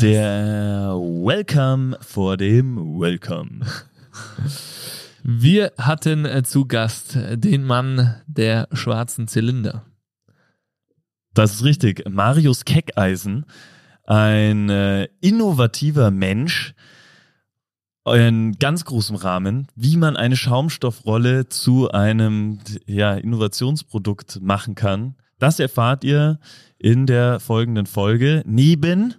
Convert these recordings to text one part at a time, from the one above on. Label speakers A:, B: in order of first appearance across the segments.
A: Der Welcome vor dem Welcome.
B: Wir hatten äh, zu Gast den Mann der schwarzen Zylinder.
A: Das ist richtig. Marius Keckeisen, ein äh, innovativer Mensch, in ganz großem Rahmen, wie man eine Schaumstoffrolle zu einem ja, Innovationsprodukt machen kann. Das erfahrt ihr in der folgenden Folge. Neben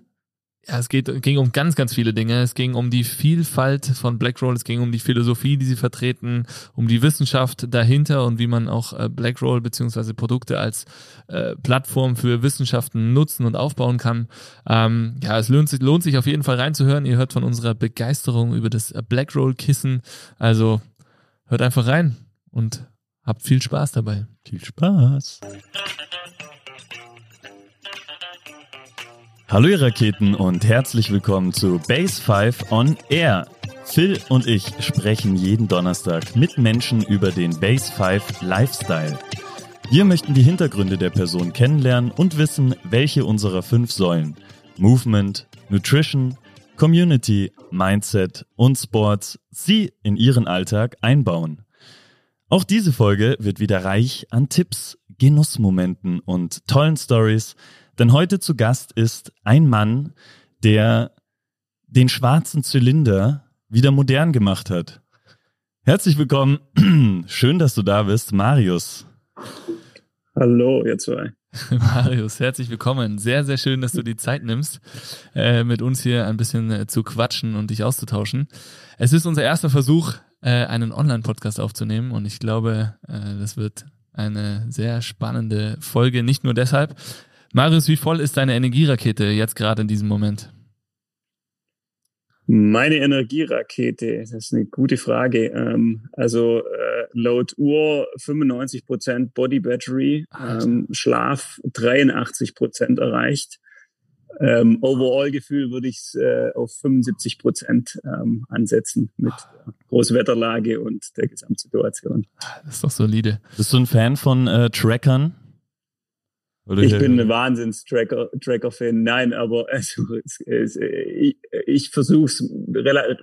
B: ja, es geht, ging um ganz, ganz viele Dinge. Es ging um die Vielfalt von Blackroll, es ging um die Philosophie, die sie vertreten, um die Wissenschaft dahinter und wie man auch äh, Blackroll beziehungsweise Produkte als äh, Plattform für Wissenschaften nutzen und aufbauen kann. Ähm, ja, es lohnt sich, lohnt sich auf jeden Fall reinzuhören. Ihr hört von unserer Begeisterung über das Blackroll-Kissen. Also hört einfach rein und habt viel Spaß dabei.
A: Viel Spaß. Hallo ihr Raketen und herzlich willkommen zu Base 5 on Air. Phil und ich sprechen jeden Donnerstag mit Menschen über den Base 5 Lifestyle. Wir möchten die Hintergründe der Person kennenlernen und wissen, welche unserer fünf Säulen Movement, Nutrition, Community, Mindset und Sports sie in ihren Alltag einbauen. Auch diese Folge wird wieder reich an Tipps, Genussmomenten und tollen Stories, denn heute zu Gast ist ein Mann, der den schwarzen Zylinder wieder modern gemacht hat. Herzlich willkommen. Schön, dass du da bist, Marius.
C: Hallo, ihr zwei.
B: Marius, herzlich willkommen. Sehr, sehr schön, dass du die Zeit nimmst, äh, mit uns hier ein bisschen äh, zu quatschen und dich auszutauschen. Es ist unser erster Versuch, äh, einen Online-Podcast aufzunehmen und ich glaube, äh, das wird eine sehr spannende Folge. Nicht nur deshalb, Marius, wie voll ist deine Energierakete jetzt gerade in diesem Moment?
C: Meine Energierakete, das ist eine gute Frage. Ähm, also äh, laut Uhr 95 Prozent Body Battery, ähm, Schlaf 83 Prozent erreicht. Ähm, Overall-Gefühl würde ich es äh, auf 75 Prozent ähm, ansetzen mit Großwetterlage und der Gesamtsituation.
B: Das ist doch solide.
A: Bist du ein Fan von äh, Trackern?
C: Oder ich bin ein Wahnsinns-Tracker-Fan. Tracker Nein, aber also, es, es, ich, ich versuche es rela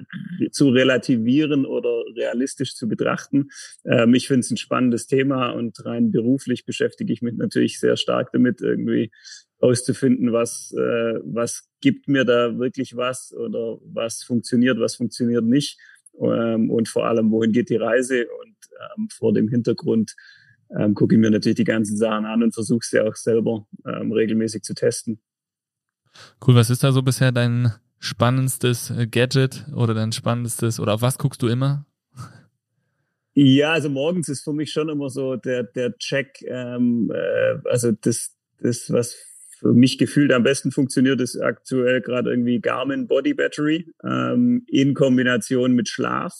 C: zu relativieren oder realistisch zu betrachten. Ähm, ich finde es ein spannendes Thema und rein beruflich beschäftige ich mich natürlich sehr stark damit, irgendwie auszufinden, was, äh, was gibt mir da wirklich was oder was funktioniert, was funktioniert nicht. Ähm, und vor allem, wohin geht die Reise? Und ähm, vor dem Hintergrund ähm, gucke ich mir natürlich die ganzen Sachen an und versuche sie auch selber ähm, regelmäßig zu testen.
B: Cool, was ist da so bisher dein spannendstes äh, Gadget oder dein spannendstes oder auf was guckst du immer?
C: Ja, also morgens ist für mich schon immer so der, der Check, ähm, äh, also das, das, was für mich gefühlt am besten funktioniert, ist aktuell gerade irgendwie Garmin Body Battery ähm, in Kombination mit Schlaf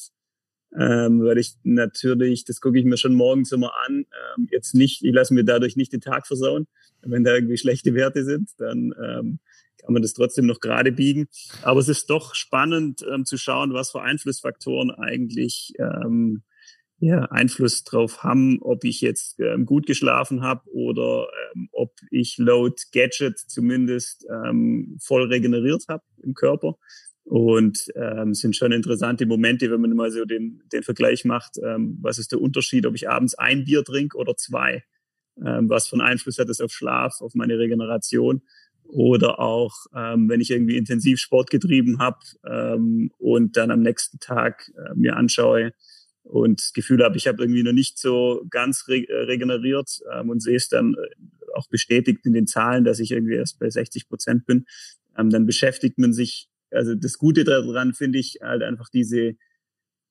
C: ähm, weil ich natürlich, das gucke ich mir schon morgens immer an, ähm, jetzt nicht, ich lasse mir dadurch nicht den Tag versauen. Wenn da irgendwie schlechte Werte sind, dann ähm, kann man das trotzdem noch gerade biegen. Aber es ist doch spannend ähm, zu schauen, was für Einflussfaktoren eigentlich ähm, ja, Einfluss drauf haben, ob ich jetzt ähm, gut geschlafen habe oder ähm, ob ich Load Gadget zumindest ähm, voll regeneriert habe im Körper. Und ähm, sind schon interessante Momente, wenn man mal so den, den Vergleich macht, ähm, was ist der Unterschied, ob ich abends ein Bier trinke oder zwei? Ähm, was für einen Einfluss hat das auf Schlaf, auf meine Regeneration? Oder auch, ähm, wenn ich irgendwie intensiv Sport getrieben habe ähm, und dann am nächsten Tag äh, mir anschaue und das Gefühl habe, ich habe irgendwie noch nicht so ganz re äh, regeneriert ähm, und sehe es dann äh, auch bestätigt in den Zahlen, dass ich irgendwie erst bei 60 Prozent bin, ähm, dann beschäftigt man sich also das Gute daran finde ich halt einfach diese,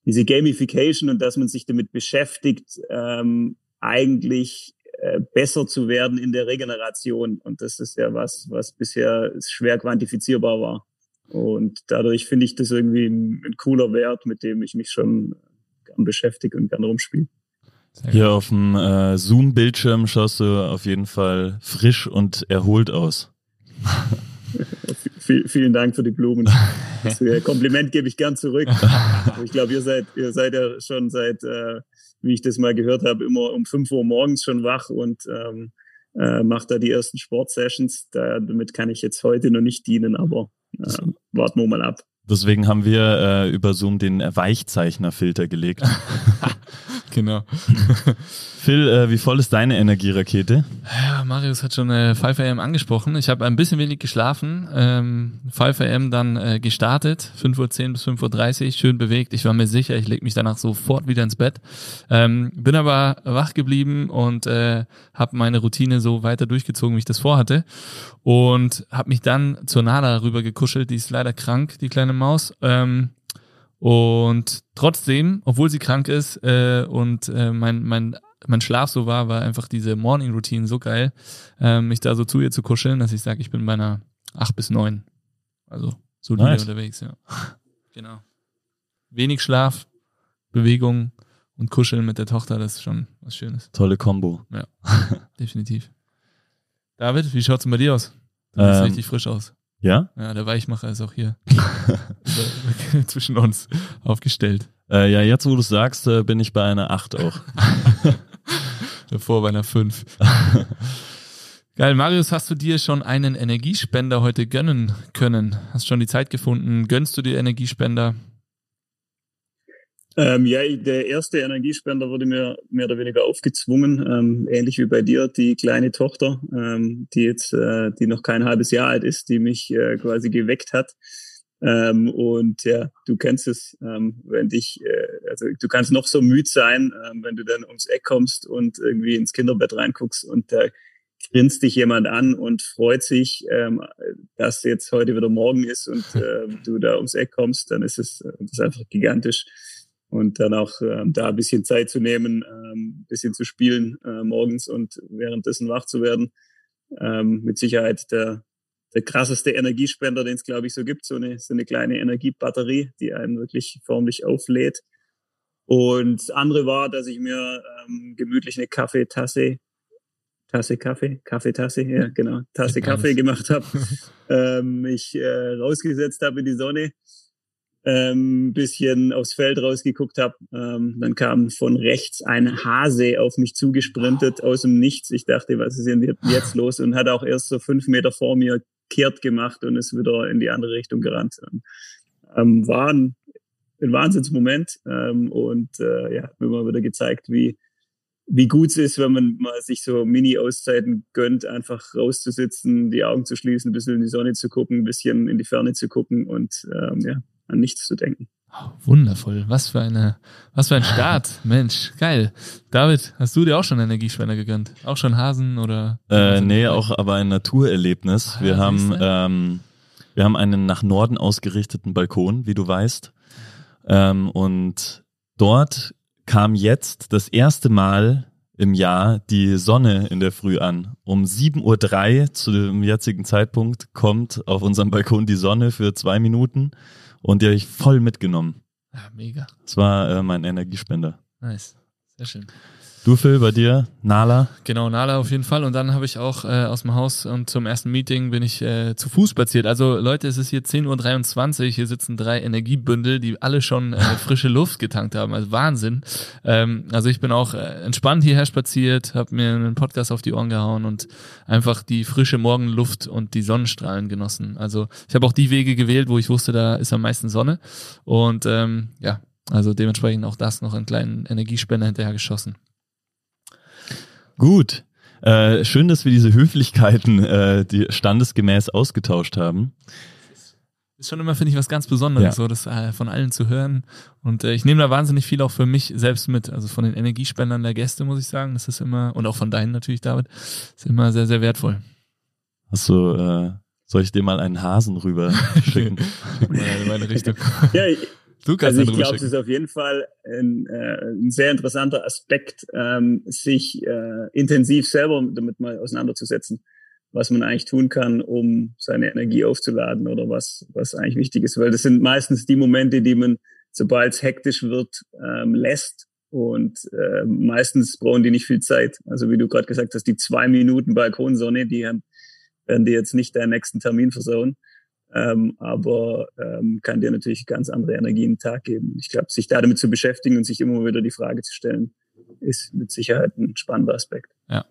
C: diese Gamification und dass man sich damit beschäftigt, ähm, eigentlich äh, besser zu werden in der Regeneration. Und das ist ja was, was bisher schwer quantifizierbar war. Und dadurch finde ich das irgendwie ein, ein, cooler Wert, mit dem ich mich schon gern beschäftige und gern rumspiele.
A: Hier auf dem äh, Zoom-Bildschirm schaust du auf jeden Fall frisch und erholt aus.
C: vielen Dank für die Blumen. Das Kompliment gebe ich gern zurück. Ich glaube, ihr seid, ihr seid ja schon seit, äh, wie ich das mal gehört habe, immer um 5 Uhr morgens schon wach und ähm, äh, macht da die ersten Sportsessions. Da, damit kann ich jetzt heute noch nicht dienen, aber äh, warten wir mal ab.
A: Deswegen haben wir äh, über Zoom den Weichzeichnerfilter gelegt.
B: genau.
A: Phil, äh, wie voll ist deine Energierakete?
B: Ja, Marius hat schon äh, 5 AM angesprochen. Ich habe ein bisschen wenig geschlafen. Ähm, 5 AM dann äh, gestartet, 5.10 Uhr bis 5.30 Uhr, schön bewegt. Ich war mir sicher, ich lege mich danach sofort wieder ins Bett. Ähm, bin aber wach geblieben und äh, habe meine Routine so weiter durchgezogen, wie ich das vorhatte. Und habe mich dann zur Nala rüber gekuschelt. Die ist leider krank, die kleine Maus. Ähm, und trotzdem, obwohl sie krank ist äh, und äh, mein, mein mein Schlaf so war, war einfach diese Morning Routine so geil, ähm, mich da so zu ihr zu kuscheln, dass ich sage, ich bin bei einer 8 bis 9. Also so nice. unterwegs, ja. Genau. Wenig Schlaf, Bewegung und Kuscheln mit der Tochter, das ist schon was Schönes.
A: Tolle Kombo.
B: Ja, definitiv. David, wie schaut's denn bei dir aus? Du siehst ähm, richtig frisch aus.
A: Ja?
B: Ja, der Weichmacher ist auch hier zwischen uns aufgestellt.
A: Äh, ja, jetzt wo du sagst, äh, bin ich bei einer 8 auch.
B: Davor bei einer 5. Geil, Marius, hast du dir schon einen Energiespender heute gönnen können? Hast schon die Zeit gefunden? Gönnst du dir Energiespender?
C: Ähm, ja, der erste Energiespender wurde mir mehr oder weniger aufgezwungen, ähm, ähnlich wie bei dir, die kleine Tochter, ähm, die jetzt, äh, die noch kein halbes Jahr alt ist, die mich äh, quasi geweckt hat. Ähm, und ja, du kennst es, ähm, wenn dich, äh, also du kannst noch so müde sein, ähm, wenn du dann ums Eck kommst und irgendwie ins Kinderbett reinguckst und da grinst dich jemand an und freut sich, dass jetzt heute wieder Morgen ist und äh, du da ums Eck kommst, dann ist es ist einfach gigantisch. Und dann auch ähm, da ein bisschen Zeit zu nehmen, ähm, bisschen zu spielen äh, morgens und währenddessen wach zu werden. Ähm, mit Sicherheit der, der krasseste Energiespender, den es, glaube ich, so gibt. So eine, so eine kleine Energiebatterie, die einen wirklich förmlich auflädt. Und das andere war, dass ich mir ähm, gemütlich eine Kaffeetasse, Tasse Kaffee, Kaffeetasse, ja genau, Tasse Kaffee gemacht habe, ähm, mich äh, rausgesetzt habe in die Sonne, ähm, bisschen aufs Feld rausgeguckt habe. Ähm, dann kam von rechts ein Hase auf mich zugesprintet aus dem Nichts. Ich dachte, was ist denn jetzt los? Und hat auch erst so fünf Meter vor mir kehrt gemacht und ist wieder in die andere Richtung gerannt. Ähm, war ein, ein Wahnsinnsmoment ähm, und äh, ja, hat mir mal wieder gezeigt, wie, wie gut es ist, wenn man mal sich so Mini-Auszeiten gönnt, einfach rauszusitzen, die Augen zu schließen, ein bisschen in die Sonne zu gucken, ein bisschen in die Ferne zu gucken und ähm, ja, an nichts zu denken.
B: Oh, wundervoll. Was für eine, was für ein Start. Mensch, geil. David, hast du dir auch schon Energiespender gegönnt? Auch schon Hasen oder?
A: Äh, nee, auch aber ein Naturerlebnis. Ah, wir haben, ähm, wir haben einen nach Norden ausgerichteten Balkon, wie du weißt. Ähm, und dort kam jetzt das erste Mal im Jahr die Sonne in der Früh an. Um 7.03 Uhr zu dem jetzigen Zeitpunkt kommt auf unserem Balkon die Sonne für zwei Minuten und die habe ich voll mitgenommen.
B: Ja, mega.
A: Das war äh, mein Energiespender.
B: Nice. Sehr schön.
A: Du, Phil, bei dir? Nala?
B: Genau, Nala auf jeden Fall. Und dann habe ich auch äh, aus dem Haus und zum ersten Meeting bin ich äh, zu Fuß spaziert. Also Leute, es ist hier 10.23 Uhr. Hier sitzen drei Energiebündel, die alle schon äh, frische Luft getankt haben. Also Wahnsinn. Ähm, also ich bin auch äh, entspannt hierher spaziert, habe mir einen Podcast auf die Ohren gehauen und einfach die frische Morgenluft und die Sonnenstrahlen genossen. Also ich habe auch die Wege gewählt, wo ich wusste, da ist am meisten Sonne. Und ähm, ja, also dementsprechend auch das noch einen kleinen Energiespender hinterher geschossen.
A: Gut. Äh, schön, dass wir diese Höflichkeiten äh, die standesgemäß ausgetauscht haben.
B: Ist schon immer, finde ich, was ganz Besonderes, ja. so das äh, von allen zu hören. Und äh, ich nehme da wahnsinnig viel auch für mich selbst mit. Also von den Energiespendern der Gäste, muss ich sagen. Das ist immer, und auch von deinen natürlich, David, ist immer sehr, sehr wertvoll.
A: Hast du, äh, soll ich dir mal einen Hasen rüber schicken?
B: In meine Richtung.
C: ja, ich, Du kannst also ich glaube, es ist auf jeden Fall ein, äh, ein sehr interessanter Aspekt, ähm, sich äh, intensiv selber damit mal auseinanderzusetzen, was man eigentlich tun kann, um seine Energie aufzuladen oder was, was eigentlich wichtig ist. Weil das sind meistens die Momente, die man, sobald es hektisch wird, ähm, lässt. Und äh, meistens brauchen die nicht viel Zeit. Also wie du gerade gesagt hast, die zwei Minuten Balkonsonne, die haben, werden dir jetzt nicht deinen nächsten Termin versauen ähm, aber ähm, kann dir natürlich ganz andere Energien den Tag geben. Ich glaube, sich da damit zu beschäftigen und sich immer wieder die Frage zu stellen, ist mit Sicherheit ein spannender Aspekt.
B: Ja,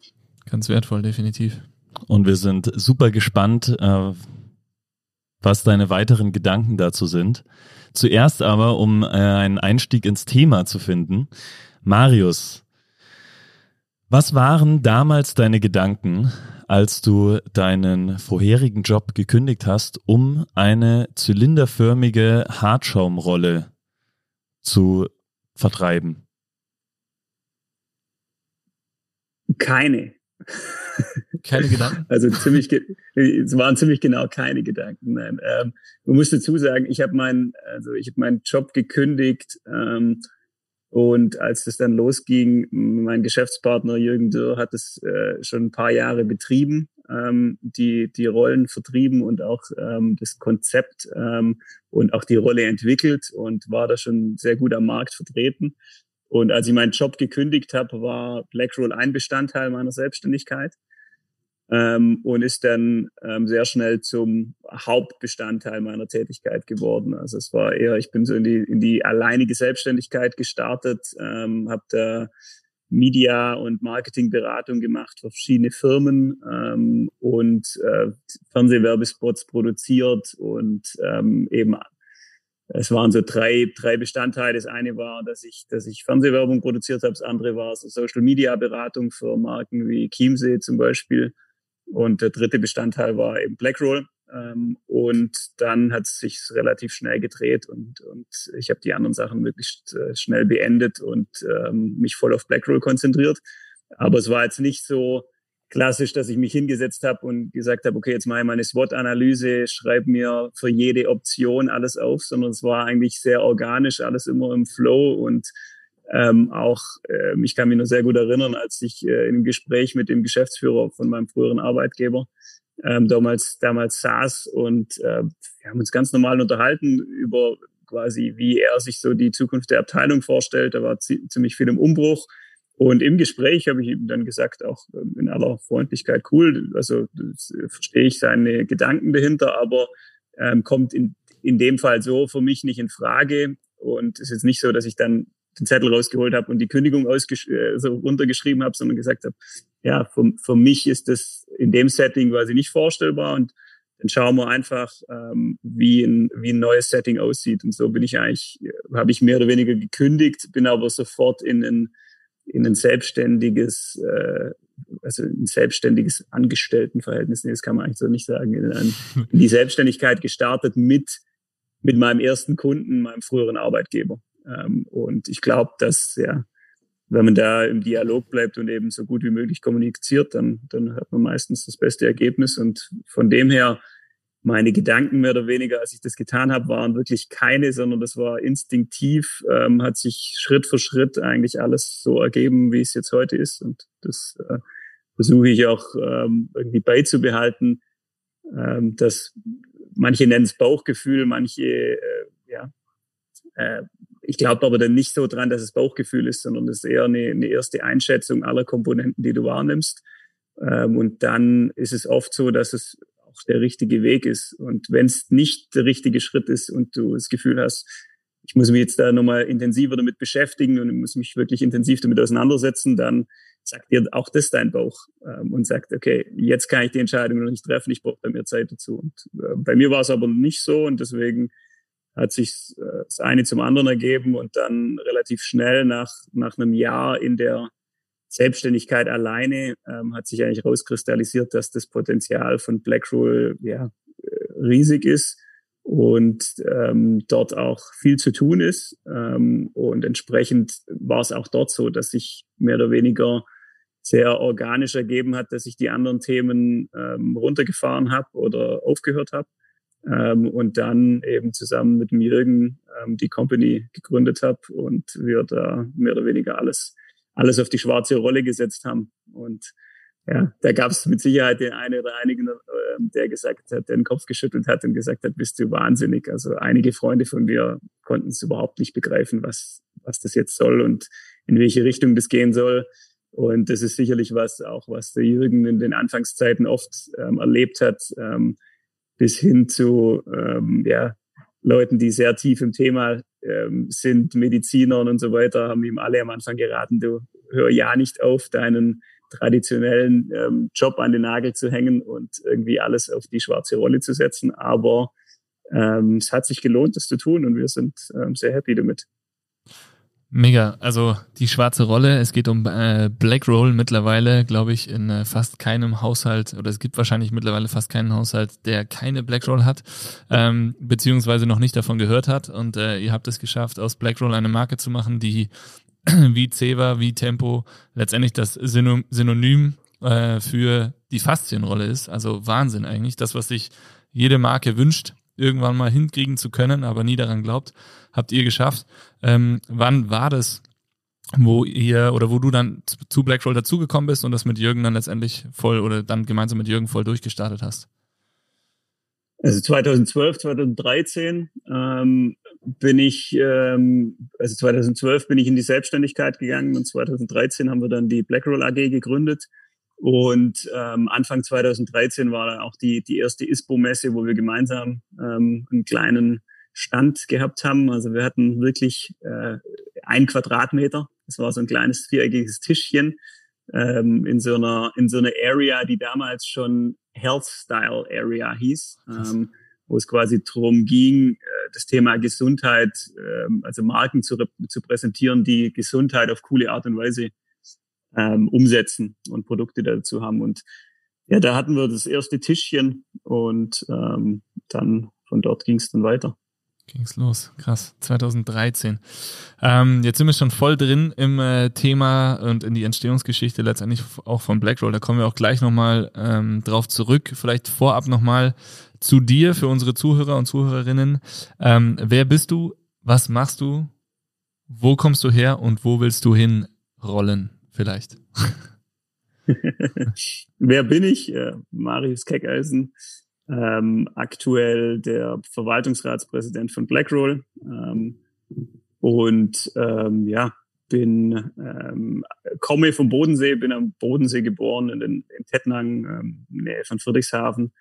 B: ganz wertvoll, definitiv.
A: Und wir sind super gespannt, äh, was deine weiteren Gedanken dazu sind. Zuerst aber, um äh, einen Einstieg ins Thema zu finden. Marius, was waren damals deine Gedanken, als du deinen vorherigen Job gekündigt hast, um eine zylinderförmige Hartschaumrolle zu vertreiben?
C: Keine.
B: Keine Gedanken?
C: Also ziemlich, es waren ziemlich genau keine Gedanken. Nein, ähm, man muss dazu sagen, ich habe meinen, also ich habe meinen Job gekündigt ähm, und als es dann losging, mein Geschäftspartner Jürgen Dürr hat es äh, schon ein paar Jahre betrieben, ähm, die die Rollen vertrieben und auch ähm, das Konzept ähm, und auch die Rolle entwickelt und war da schon sehr gut am Markt vertreten. Und als ich meinen Job gekündigt habe, war Blackroll ein Bestandteil meiner Selbstständigkeit ähm, und ist dann ähm, sehr schnell zum Hauptbestandteil meiner Tätigkeit geworden. Also es war eher, ich bin so in die, in die alleinige Selbstständigkeit gestartet, ähm, habe da Media- und Marketingberatung gemacht für verschiedene Firmen ähm, und äh, Fernsehwerbespots produziert und ähm, eben es waren so drei, drei Bestandteile. Das eine war, dass ich, dass ich Fernsehwerbung produziert habe. Das andere war so Social Media Beratung für Marken wie Chiemsee zum Beispiel. Und der dritte Bestandteil war eben Blackroll. Ähm, und dann hat es sich relativ schnell gedreht und, und ich habe die anderen Sachen möglichst äh, schnell beendet und ähm, mich voll auf Blackroll konzentriert. Aber es war jetzt nicht so, klassisch, dass ich mich hingesetzt habe und gesagt habe, okay, jetzt mache ich meine SWOT-Analyse, schreibe mir für jede Option alles auf, sondern es war eigentlich sehr organisch, alles immer im Flow und ähm, auch, äh, ich kann mich noch sehr gut erinnern, als ich äh, im Gespräch mit dem Geschäftsführer von meinem früheren Arbeitgeber ähm, damals, damals saß und äh, wir haben uns ganz normal unterhalten über quasi, wie er sich so die Zukunft der Abteilung vorstellt. Da war ziemlich viel im Umbruch. Und im Gespräch habe ich ihm dann gesagt, auch ähm, in aller Freundlichkeit, cool, also verstehe ich seine Gedanken dahinter, aber ähm, kommt in, in dem Fall so für mich nicht in Frage. Und es ist jetzt nicht so, dass ich dann den Zettel rausgeholt habe und die Kündigung äh, so runtergeschrieben habe, sondern gesagt habe, ja, für, für mich ist das in dem Setting quasi nicht vorstellbar und dann schauen wir einfach, ähm, wie, ein, wie ein neues Setting aussieht. Und so bin ich eigentlich, habe ich mehr oder weniger gekündigt, bin aber sofort in ein in ein selbstständiges, äh, also ein selbstständiges Angestelltenverhältnis, nee, das kann man eigentlich so nicht sagen, in, ein, in die Selbstständigkeit gestartet mit, mit meinem ersten Kunden, meinem früheren Arbeitgeber. Ähm, und ich glaube, dass, ja, wenn man da im Dialog bleibt und eben so gut wie möglich kommuniziert, dann, dann hat man meistens das beste Ergebnis. Und von dem her meine Gedanken mehr oder weniger, als ich das getan habe, waren wirklich keine, sondern das war instinktiv, ähm, hat sich Schritt für Schritt eigentlich alles so ergeben, wie es jetzt heute ist. Und das äh, versuche ich auch ähm, irgendwie beizubehalten, ähm, dass manche nennen es Bauchgefühl, manche, äh, ja, äh, ich glaube aber dann nicht so dran, dass es Bauchgefühl ist, sondern es ist eher eine, eine erste Einschätzung aller Komponenten, die du wahrnimmst. Ähm, und dann ist es oft so, dass es auch der richtige Weg ist. Und wenn es nicht der richtige Schritt ist und du das Gefühl hast, ich muss mich jetzt da nochmal intensiver damit beschäftigen und muss mich wirklich intensiv damit auseinandersetzen, dann sagt dir auch das dein Bauch ähm, und sagt, okay, jetzt kann ich die Entscheidung noch nicht treffen, ich brauche da mehr Zeit dazu. Und äh, bei mir war es aber nicht so und deswegen hat sich äh, das eine zum anderen ergeben und dann relativ schnell nach, nach einem Jahr in der Selbstständigkeit alleine ähm, hat sich eigentlich rauskristallisiert, dass das Potenzial von Blackroll ja, äh, riesig ist und ähm, dort auch viel zu tun ist. Ähm, und entsprechend war es auch dort so, dass sich mehr oder weniger sehr organisch ergeben hat, dass ich die anderen Themen ähm, runtergefahren habe oder aufgehört habe. Ähm, und dann eben zusammen mit dem Jürgen ähm, die Company gegründet habe und wir da mehr oder weniger alles alles auf die schwarze Rolle gesetzt haben. Und ja, da gab es mit Sicherheit den einen oder einigen, äh, der gesagt hat, der den Kopf geschüttelt hat und gesagt hat, bist du wahnsinnig. Also einige Freunde von mir konnten es überhaupt nicht begreifen, was, was das jetzt soll und in welche Richtung das gehen soll. Und das ist sicherlich was, auch was der Jürgen in den Anfangszeiten oft ähm, erlebt hat, ähm, bis hin zu ähm, ja, Leuten, die sehr tief im Thema ähm, sind, Medizinern und so weiter, haben ihm alle am Anfang geraten, du hör ja nicht auf, deinen traditionellen ähm, Job an den Nagel zu hängen und irgendwie alles auf die schwarze Rolle zu setzen. Aber ähm, es hat sich gelohnt, das zu tun und wir sind ähm, sehr happy damit.
B: Mega. Also die schwarze Rolle. Es geht um äh, Black Roll mittlerweile, glaube ich, in äh, fast keinem Haushalt oder es gibt wahrscheinlich mittlerweile fast keinen Haushalt, der keine Black Roll hat, ähm, beziehungsweise noch nicht davon gehört hat. Und äh, ihr habt es geschafft, aus Black Roll eine Marke zu machen, die wie Ceva, wie Tempo letztendlich das Synonym äh, für die Faszienrolle ist. Also Wahnsinn eigentlich. Das, was sich jede Marke wünscht, irgendwann mal hinkriegen zu können, aber nie daran glaubt, habt ihr geschafft. Ähm, wann war das, wo ihr oder wo du dann zu Blackroll dazugekommen bist und das mit Jürgen dann letztendlich voll oder dann gemeinsam mit Jürgen voll durchgestartet hast?
C: Also 2012, 2013 ähm, bin ich, ähm, also 2012 bin ich in die Selbstständigkeit gegangen und 2013 haben wir dann die Blackroll AG gegründet. Und ähm, Anfang 2013 war dann auch die, die erste ISPO-Messe, wo wir gemeinsam ähm, einen kleinen Stand gehabt haben. Also wir hatten wirklich äh, ein Quadratmeter. Das war so ein kleines viereckiges Tischchen ähm, in so einer in so einer Area, die damals schon Health Style Area hieß, ähm, wo es quasi darum ging, äh, das Thema Gesundheit, äh, also Marken zu, zu präsentieren, die Gesundheit auf coole Art und Weise ähm, umsetzen und Produkte dazu haben. Und ja, da hatten wir das erste Tischchen und ähm, dann von dort ging es dann weiter.
B: Ging's los, krass, 2013. Ähm, jetzt sind wir schon voll drin im äh, Thema und in die Entstehungsgeschichte letztendlich auch von Blackroll. Da kommen wir auch gleich nochmal ähm, drauf zurück. Vielleicht vorab nochmal zu dir für unsere Zuhörer und Zuhörerinnen. Ähm, wer bist du? Was machst du? Wo kommst du her und wo willst du hinrollen? Vielleicht.
C: Wer bin ich? Äh, Marius Keckeisen, ähm, aktuell der Verwaltungsratspräsident von BlackRoll ähm, und ähm, ja, bin ähm, komme vom Bodensee, bin am Bodensee geboren in, den, in Tettnang, ähm, Nähe von Friedrichshafen.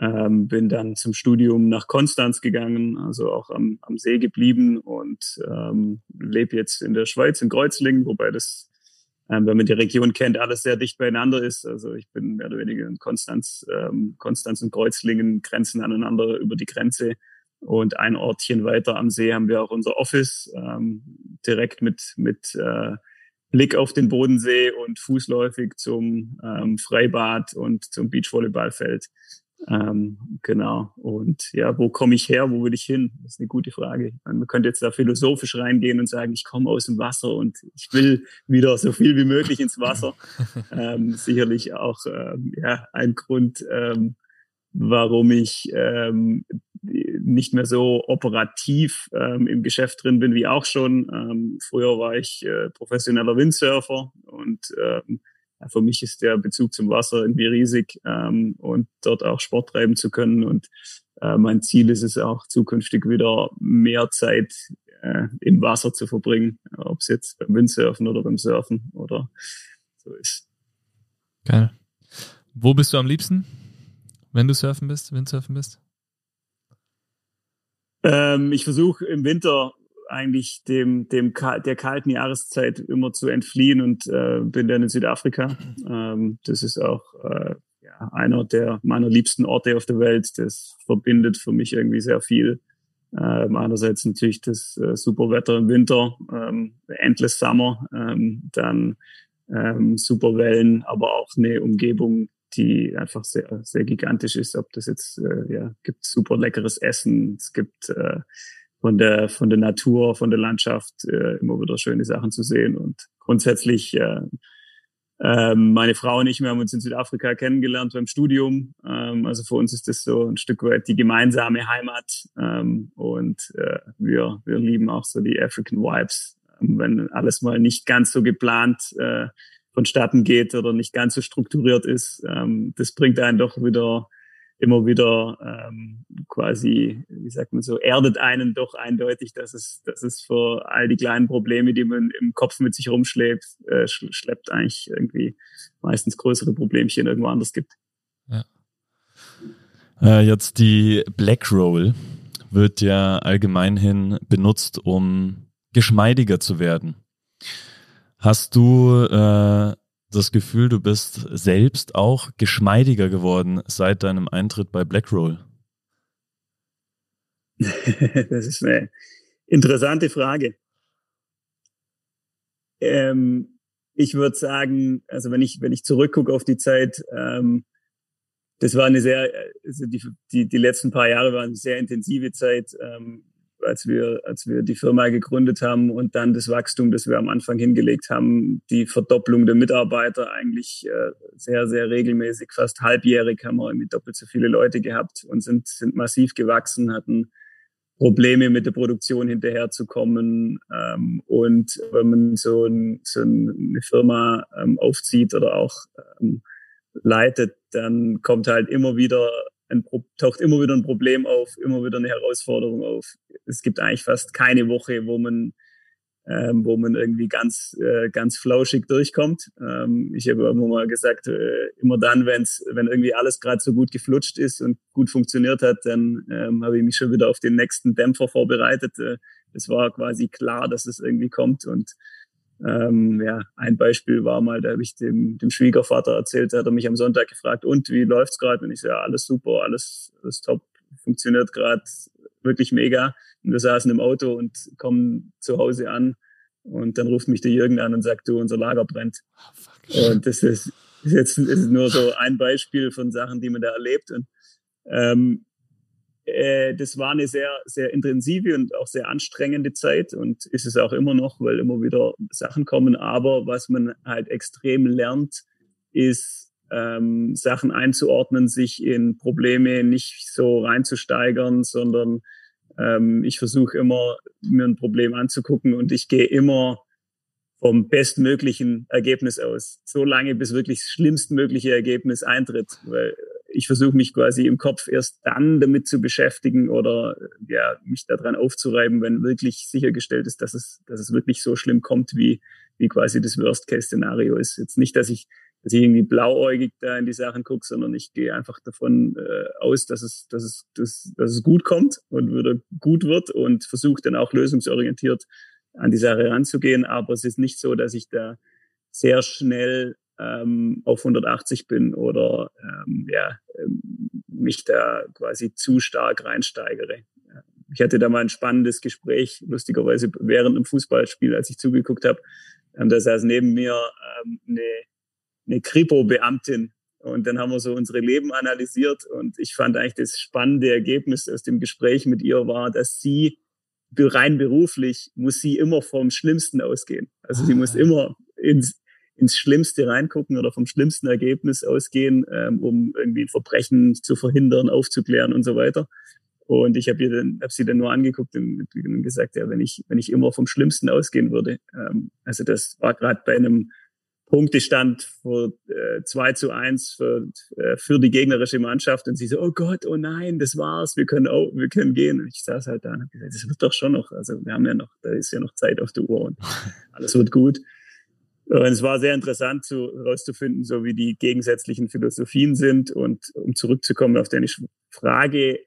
C: Ähm, bin dann zum Studium nach Konstanz gegangen, also auch am, am See geblieben und ähm, lebe jetzt in der Schweiz in Kreuzlingen, wobei das ähm, wenn man die Region kennt, alles sehr dicht beieinander ist. Also ich bin mehr oder weniger in Konstanz, ähm, Konstanz und Kreuzlingen grenzen aneinander über die Grenze. Und ein Ortchen weiter am See haben wir auch unser Office, ähm, direkt mit, mit äh, Blick auf den Bodensee und fußläufig zum ähm, Freibad und zum Beachvolleyballfeld. Ähm, genau. Und ja, wo komme ich her? Wo will ich hin? Das ist eine gute Frage. Man könnte jetzt da philosophisch reingehen und sagen, ich komme aus dem Wasser und ich will wieder so viel wie möglich ins Wasser. ähm, sicherlich auch ähm, ja, ein Grund, ähm, warum ich ähm, nicht mehr so operativ ähm, im Geschäft drin bin wie auch schon. Früher war ich äh, professioneller Windsurfer und für mich ist der Bezug zum Wasser irgendwie riesig ähm, und dort auch Sport treiben zu können. Und äh, mein Ziel ist es auch zukünftig wieder mehr Zeit äh, im Wasser zu verbringen, ob es jetzt beim Windsurfen oder beim Surfen oder so ist.
B: Geil. Wo bist du am liebsten, wenn du surfen bist, Windsurfen bist?
C: Ähm, ich versuche im Winter eigentlich dem, dem der kalten Jahreszeit immer zu entfliehen und äh, bin dann in Südafrika. Ähm, das ist auch äh, ja, einer der meiner liebsten Orte auf der Welt. Das verbindet für mich irgendwie sehr viel. Ähm, einerseits natürlich das äh, super Wetter im Winter, ähm, Endless Summer, ähm, dann ähm, super Wellen, aber auch eine Umgebung, die einfach sehr, sehr gigantisch ist. Ob das jetzt, äh, ja, gibt super leckeres Essen, es gibt äh, von der, von der Natur, von der Landschaft äh, immer wieder schöne Sachen zu sehen. Und grundsätzlich, äh, äh, meine Frau und ich, wir haben uns in Südafrika kennengelernt beim Studium. Ähm, also für uns ist das so ein Stück weit die gemeinsame Heimat. Ähm, und äh, wir, wir lieben auch so die African Vibes. Ähm, wenn alles mal nicht ganz so geplant äh, vonstatten geht oder nicht ganz so strukturiert ist, ähm, das bringt einen doch wieder immer wieder ähm, quasi, wie sagt man so, erdet einen doch eindeutig, dass es, dass es für all die kleinen Probleme, die man im Kopf mit sich rumschleppt, äh, schleppt, eigentlich irgendwie meistens größere Problemchen irgendwo anders gibt. Ja.
A: Äh, jetzt die Black Roll wird ja allgemein hin benutzt, um geschmeidiger zu werden. Hast du äh, das Gefühl, du bist selbst auch geschmeidiger geworden seit deinem Eintritt bei Blackroll?
C: das ist eine interessante Frage. Ähm, ich würde sagen, also wenn ich, wenn ich zurückgucke auf die Zeit, ähm, das war eine sehr, also die, die, die letzten paar Jahre waren eine sehr intensive Zeit, ähm, als wir, als wir die Firma gegründet haben und dann das Wachstum, das wir am Anfang hingelegt haben, die Verdopplung der Mitarbeiter eigentlich äh, sehr, sehr regelmäßig, fast halbjährig haben wir irgendwie doppelt so viele Leute gehabt und sind, sind massiv gewachsen, hatten Probleme mit der Produktion hinterherzukommen. Ähm, und wenn man so, ein, so eine Firma ähm, aufzieht oder auch ähm, leitet, dann kommt halt immer wieder ein, taucht immer wieder ein Problem auf, immer wieder eine Herausforderung auf. Es gibt eigentlich fast keine Woche, wo man ähm, wo man irgendwie ganz äh, ganz flauschig durchkommt. Ähm, ich habe immer mal gesagt, äh, immer dann, wenn's, wenn irgendwie alles gerade so gut geflutscht ist und gut funktioniert hat, dann ähm, habe ich mich schon wieder auf den nächsten Dämpfer vorbereitet. Äh, es war quasi klar, dass es irgendwie kommt und ähm, ja, ein Beispiel war mal, da habe ich dem, dem Schwiegervater erzählt, da hat er mich am Sonntag gefragt, und wie läuft's gerade? Und ich so, ja, alles super, alles, alles top, funktioniert gerade wirklich mega. Und wir saßen im Auto und kommen zu Hause an und dann ruft mich der Jürgen an und sagt, du, unser Lager brennt. Oh, und das ist, ist jetzt ist nur so ein Beispiel von Sachen, die man da erlebt. Und ähm, äh, das war eine sehr, sehr intensive und auch sehr anstrengende Zeit und ist es auch immer noch, weil immer wieder Sachen kommen. Aber was man halt extrem lernt, ist, ähm, Sachen einzuordnen, sich in Probleme nicht so reinzusteigern, sondern ähm, ich versuche immer, mir ein Problem anzugucken und ich gehe immer vom bestmöglichen Ergebnis aus. So lange, bis wirklich das schlimmstmögliche Ergebnis eintritt. Weil ich versuche mich quasi im Kopf erst dann damit zu beschäftigen oder ja, mich daran aufzureiben, wenn wirklich sichergestellt ist, dass es, dass es wirklich so schlimm kommt, wie, wie quasi das Worst-Case-Szenario ist. Jetzt nicht, dass ich, dass ich irgendwie blauäugig da in die Sachen gucke, sondern ich gehe einfach davon äh, aus, dass es, dass, es, dass, dass es gut kommt und wieder gut wird und versuche dann auch lösungsorientiert an die Sache ranzugehen. Aber es ist nicht so, dass ich da sehr schnell ähm, auf 180 bin oder ähm, ja, ähm, mich da quasi zu stark reinsteigere. Ich hatte da mal ein spannendes Gespräch, lustigerweise während einem Fußballspiel, als ich zugeguckt habe. Ähm, da saß neben mir ähm, eine, eine Kripo-Beamtin und dann haben wir so unsere Leben analysiert und ich fand eigentlich das spannende Ergebnis aus dem Gespräch mit ihr war, dass sie rein beruflich muss sie immer vom Schlimmsten ausgehen. Also sie muss ah. immer ins, ins Schlimmste reingucken oder vom schlimmsten Ergebnis ausgehen, ähm, um irgendwie ein Verbrechen zu verhindern, aufzuklären und so weiter. Und ich habe hab sie dann nur angeguckt und, und, gesagt, ja, wenn ich, wenn ich immer vom Schlimmsten ausgehen würde, ähm, also das war gerade bei einem Punktestand für äh, 2 zu 1 für, äh, für die gegnerische Mannschaft und sie so, oh Gott, oh nein, das war's, wir können auch, wir können gehen. Und ich saß halt da und habe gesagt, das wird doch schon noch, also wir haben ja noch, da ist ja noch Zeit auf der Uhr und alles wird gut. Und es war sehr interessant zu, herauszufinden, so wie die gegensätzlichen Philosophien sind. Und um zurückzukommen auf deine Frage,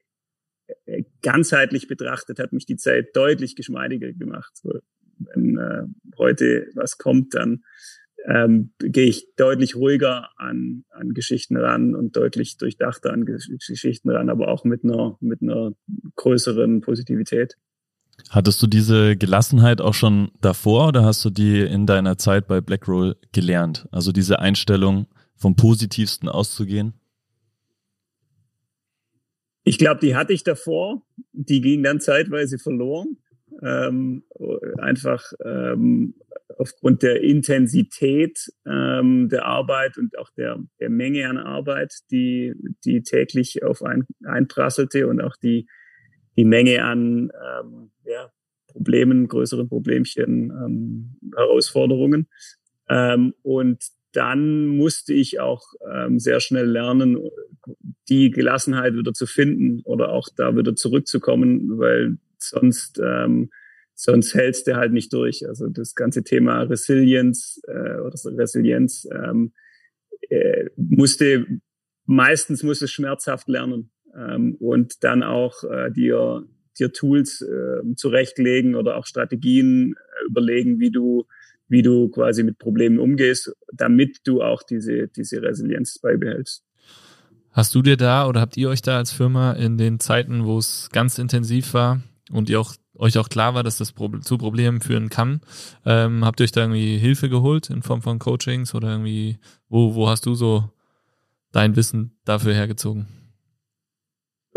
C: äh, ganzheitlich betrachtet hat mich die Zeit deutlich geschmeidiger gemacht. Wenn äh, heute was kommt, dann ähm, gehe ich deutlich ruhiger an, an Geschichten ran und deutlich durchdachter an Geschichten ran, aber auch mit einer, mit einer größeren Positivität.
A: Hattest du diese Gelassenheit auch schon davor oder hast du die in deiner Zeit bei Blackroll gelernt? Also diese Einstellung vom Positivsten auszugehen?
C: Ich glaube, die hatte ich davor. Die ging dann zeitweise verloren. Ähm, einfach ähm, aufgrund der Intensität ähm, der Arbeit und auch der, der Menge an Arbeit, die, die täglich auf ein, einprasselte und auch die, die Menge an ähm, ja, Problemen, größeren Problemchen, ähm, Herausforderungen. Ähm, und dann musste ich auch ähm, sehr schnell lernen, die Gelassenheit wieder zu finden oder auch da wieder zurückzukommen, weil sonst ähm, sonst hältst du halt nicht durch. Also das ganze Thema Resilienz äh, oder Resilienz ähm, äh, musste meistens musst du schmerzhaft lernen ähm, und dann auch äh, dir, dir Tools äh, zurechtlegen oder auch Strategien äh, überlegen, wie du, wie du quasi mit Problemen umgehst, damit du auch diese, diese Resilienz beibehältst.
B: Hast du dir da oder habt ihr euch da als Firma in den Zeiten, wo es ganz intensiv war und ihr auch euch auch klar war, dass das zu Problemen führen kann, ähm, habt ihr euch da irgendwie Hilfe geholt in Form von Coachings oder irgendwie, wo, wo hast du so dein Wissen dafür hergezogen?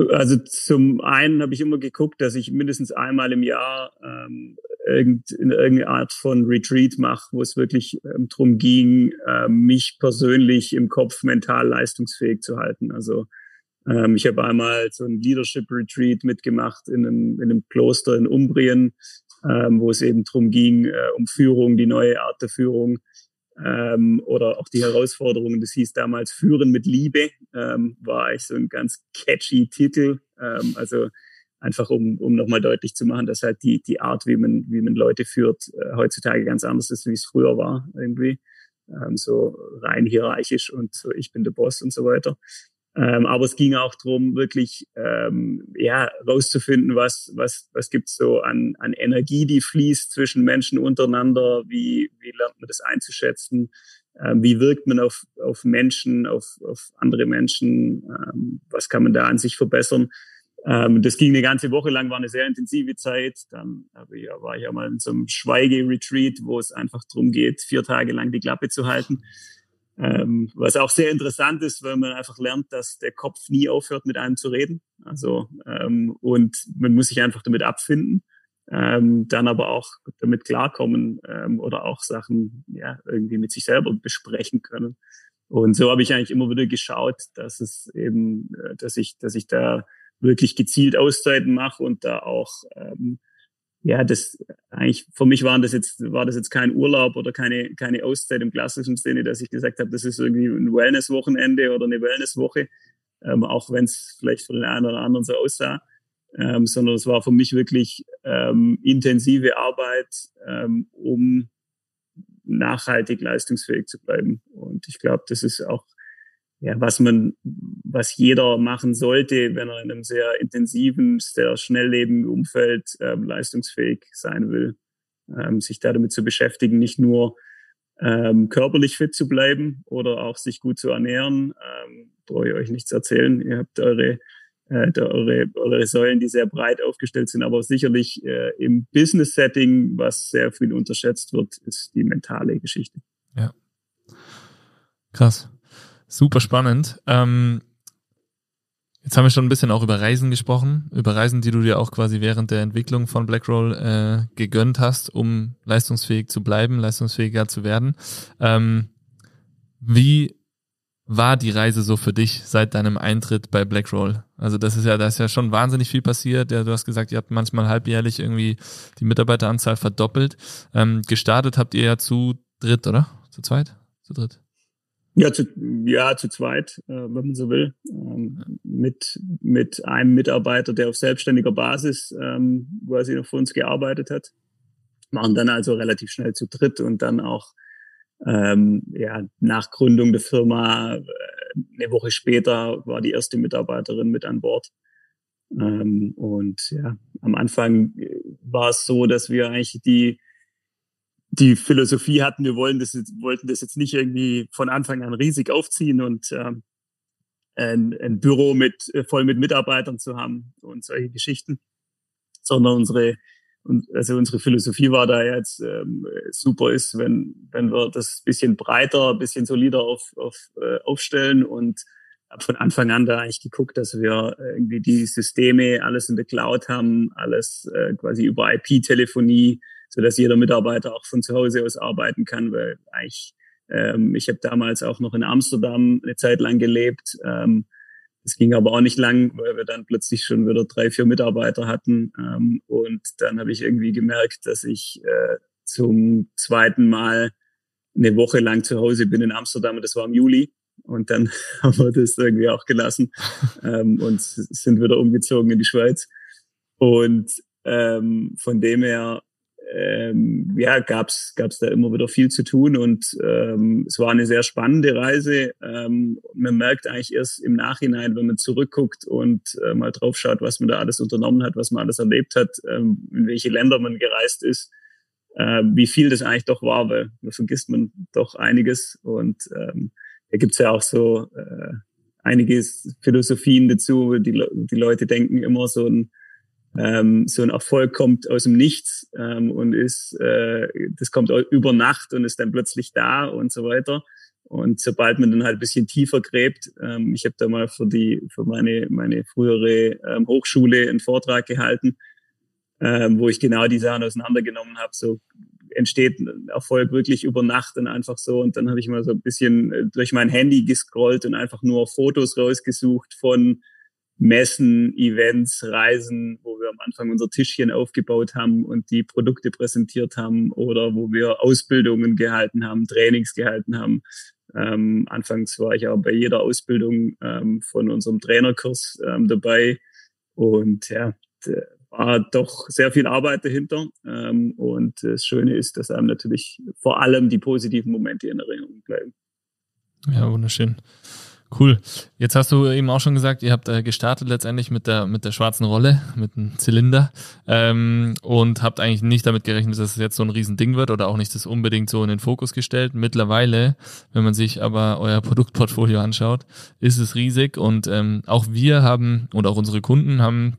C: Also zum einen habe ich immer geguckt, dass ich mindestens einmal im Jahr ähm, irgend, in irgendeine Art von Retreat mache, wo es wirklich ähm, darum ging, äh, mich persönlich im Kopf mental leistungsfähig zu halten. Also ähm, ich habe einmal so ein Leadership Retreat mitgemacht in einem, in einem Kloster in Umbrien, ähm, wo es eben darum ging, äh, um Führung, die neue Art der Führung ähm, oder auch die Herausforderungen. Das hieß damals Führen mit Liebe, ähm, war eigentlich so ein ganz catchy Titel. Ähm, also einfach um, um nochmal deutlich zu machen, dass halt die, die Art, wie man, wie man Leute führt, äh, heutzutage ganz anders ist, wie es früher war irgendwie. Ähm, so rein hierarchisch und so, ich bin der Boss und so weiter. Ähm, aber es ging auch darum, wirklich ähm, ja, rauszufinden, was, was, was gibt's so an, an Energie, die fließt zwischen Menschen untereinander, wie, wie lernt man das einzuschätzen, ähm, wie wirkt man auf, auf Menschen, auf, auf andere Menschen, ähm, was kann man da an sich verbessern. Ähm, das ging eine ganze Woche lang, war eine sehr intensive Zeit. Dann ich, war ich ja mal in so einem Schweige-Retreat, wo es einfach darum geht, vier Tage lang die Klappe zu halten. Ähm, was auch sehr interessant ist, weil man einfach lernt, dass der Kopf nie aufhört, mit einem zu reden. Also ähm, und man muss sich einfach damit abfinden, ähm, dann aber auch damit klarkommen ähm, oder auch Sachen ja irgendwie mit sich selber besprechen können. Und so habe ich eigentlich immer wieder geschaut, dass es eben, äh, dass ich, dass ich da wirklich gezielt Auszeiten mache und da auch ähm, ja, das eigentlich für mich waren das jetzt war das jetzt kein Urlaub oder keine keine Auszeit im klassischen Sinne, dass ich gesagt habe, das ist irgendwie ein Wellness-Wochenende oder eine Wellness-Woche, ähm, auch wenn es vielleicht für den einen oder anderen so aussah, ähm, sondern es war für mich wirklich ähm, intensive Arbeit, ähm, um nachhaltig leistungsfähig zu bleiben. Und ich glaube, das ist auch ja, was man, was jeder machen sollte, wenn er in einem sehr intensiven, sehr schnelllebigen Umfeld ähm, leistungsfähig sein will, ähm, sich da damit zu beschäftigen, nicht nur ähm, körperlich fit zu bleiben oder auch sich gut zu ernähren. Ähm, brauche ich euch nichts erzählen. Ihr habt eure, äh, eure, eure Säulen, die sehr breit aufgestellt sind, aber sicherlich äh, im Business-Setting, was sehr viel unterschätzt wird, ist die mentale Geschichte.
B: Ja. Krass. Super spannend. Ähm, jetzt haben wir schon ein bisschen auch über Reisen gesprochen, über Reisen, die du dir auch quasi während der Entwicklung von Blackroll äh, gegönnt hast, um leistungsfähig zu bleiben, leistungsfähiger zu werden. Ähm, wie war die Reise so für dich seit deinem Eintritt bei Blackroll? Also das ist ja, da ist ja schon wahnsinnig viel passiert. Ja, du hast gesagt, ihr habt manchmal halbjährlich irgendwie die Mitarbeiteranzahl verdoppelt. Ähm, gestartet habt ihr ja zu dritt, oder? Zu zweit? Zu dritt?
C: Ja, zu, ja, zu zweit, äh, wenn man so will, ähm, mit, mit einem Mitarbeiter, der auf selbstständiger Basis ähm, quasi noch für uns gearbeitet hat. Waren dann also relativ schnell zu dritt und dann auch ähm, ja, nach Gründung der Firma, äh, eine Woche später war die erste Mitarbeiterin mit an Bord. Ähm, und ja, am Anfang war es so, dass wir eigentlich die die Philosophie hatten, wir wollen das wollten das jetzt nicht irgendwie von Anfang an riesig aufziehen und ähm, ein, ein Büro mit äh, voll mit Mitarbeitern zu haben und solche Geschichten, sondern unsere also unsere Philosophie war da jetzt ähm, super ist, wenn wenn wir das bisschen breiter, bisschen solider auf, auf, äh, aufstellen und habe von Anfang an da eigentlich geguckt, dass wir irgendwie die Systeme alles in der Cloud haben, alles äh, quasi über IP-Telefonie so dass jeder Mitarbeiter auch von zu Hause aus arbeiten kann, weil eigentlich ähm, ich habe damals auch noch in Amsterdam eine Zeit lang gelebt. Ähm, es ging aber auch nicht lang, weil wir dann plötzlich schon wieder drei, vier Mitarbeiter hatten. Ähm, und dann habe ich irgendwie gemerkt, dass ich äh, zum zweiten Mal eine Woche lang zu Hause bin in Amsterdam und das war im Juli. Und dann haben wir das irgendwie auch gelassen ähm, und sind wieder umgezogen in die Schweiz. Und ähm, von dem her ähm, ja, gab's gab's da immer wieder viel zu tun und ähm, es war eine sehr spannende Reise. Ähm, man merkt eigentlich erst im Nachhinein, wenn man zurückguckt und äh, mal drauf schaut, was man da alles unternommen hat, was man alles erlebt hat, ähm, in welche Länder man gereist ist, äh, wie viel das eigentlich doch war, weil da vergisst man doch einiges und ähm, da gibt's ja auch so äh, einige Philosophien dazu. Die, die Leute denken immer so ein ähm, so ein Erfolg kommt aus dem Nichts ähm, und ist, äh, das kommt über Nacht und ist dann plötzlich da und so weiter. Und sobald man dann halt ein bisschen tiefer gräbt, ähm, ich habe da mal für die für meine meine frühere ähm, Hochschule einen Vortrag gehalten, ähm, wo ich genau die Sachen auseinandergenommen habe. So entsteht Erfolg wirklich über Nacht und einfach so. Und dann habe ich mal so ein bisschen äh, durch mein Handy gescrollt und einfach nur Fotos rausgesucht von Messen, Events, Reisen, wo wir am Anfang unser Tischchen aufgebaut haben und die Produkte präsentiert haben oder wo wir Ausbildungen gehalten haben, Trainings gehalten haben. Ähm, anfangs war ich auch bei jeder Ausbildung ähm, von unserem Trainerkurs ähm, dabei und ja, war doch sehr viel Arbeit dahinter. Ähm, und das Schöne ist, dass einem natürlich vor allem die positiven Momente in Erinnerung bleiben.
B: Ja, wunderschön. Cool. Jetzt hast du eben auch schon gesagt, ihr habt äh, gestartet letztendlich mit der mit der schwarzen Rolle, mit einem Zylinder ähm, und habt eigentlich nicht damit gerechnet, dass es jetzt so ein Riesending wird oder auch nicht das unbedingt so in den Fokus gestellt. Mittlerweile, wenn man sich aber euer Produktportfolio anschaut, ist es riesig und ähm, auch wir haben und auch unsere Kunden haben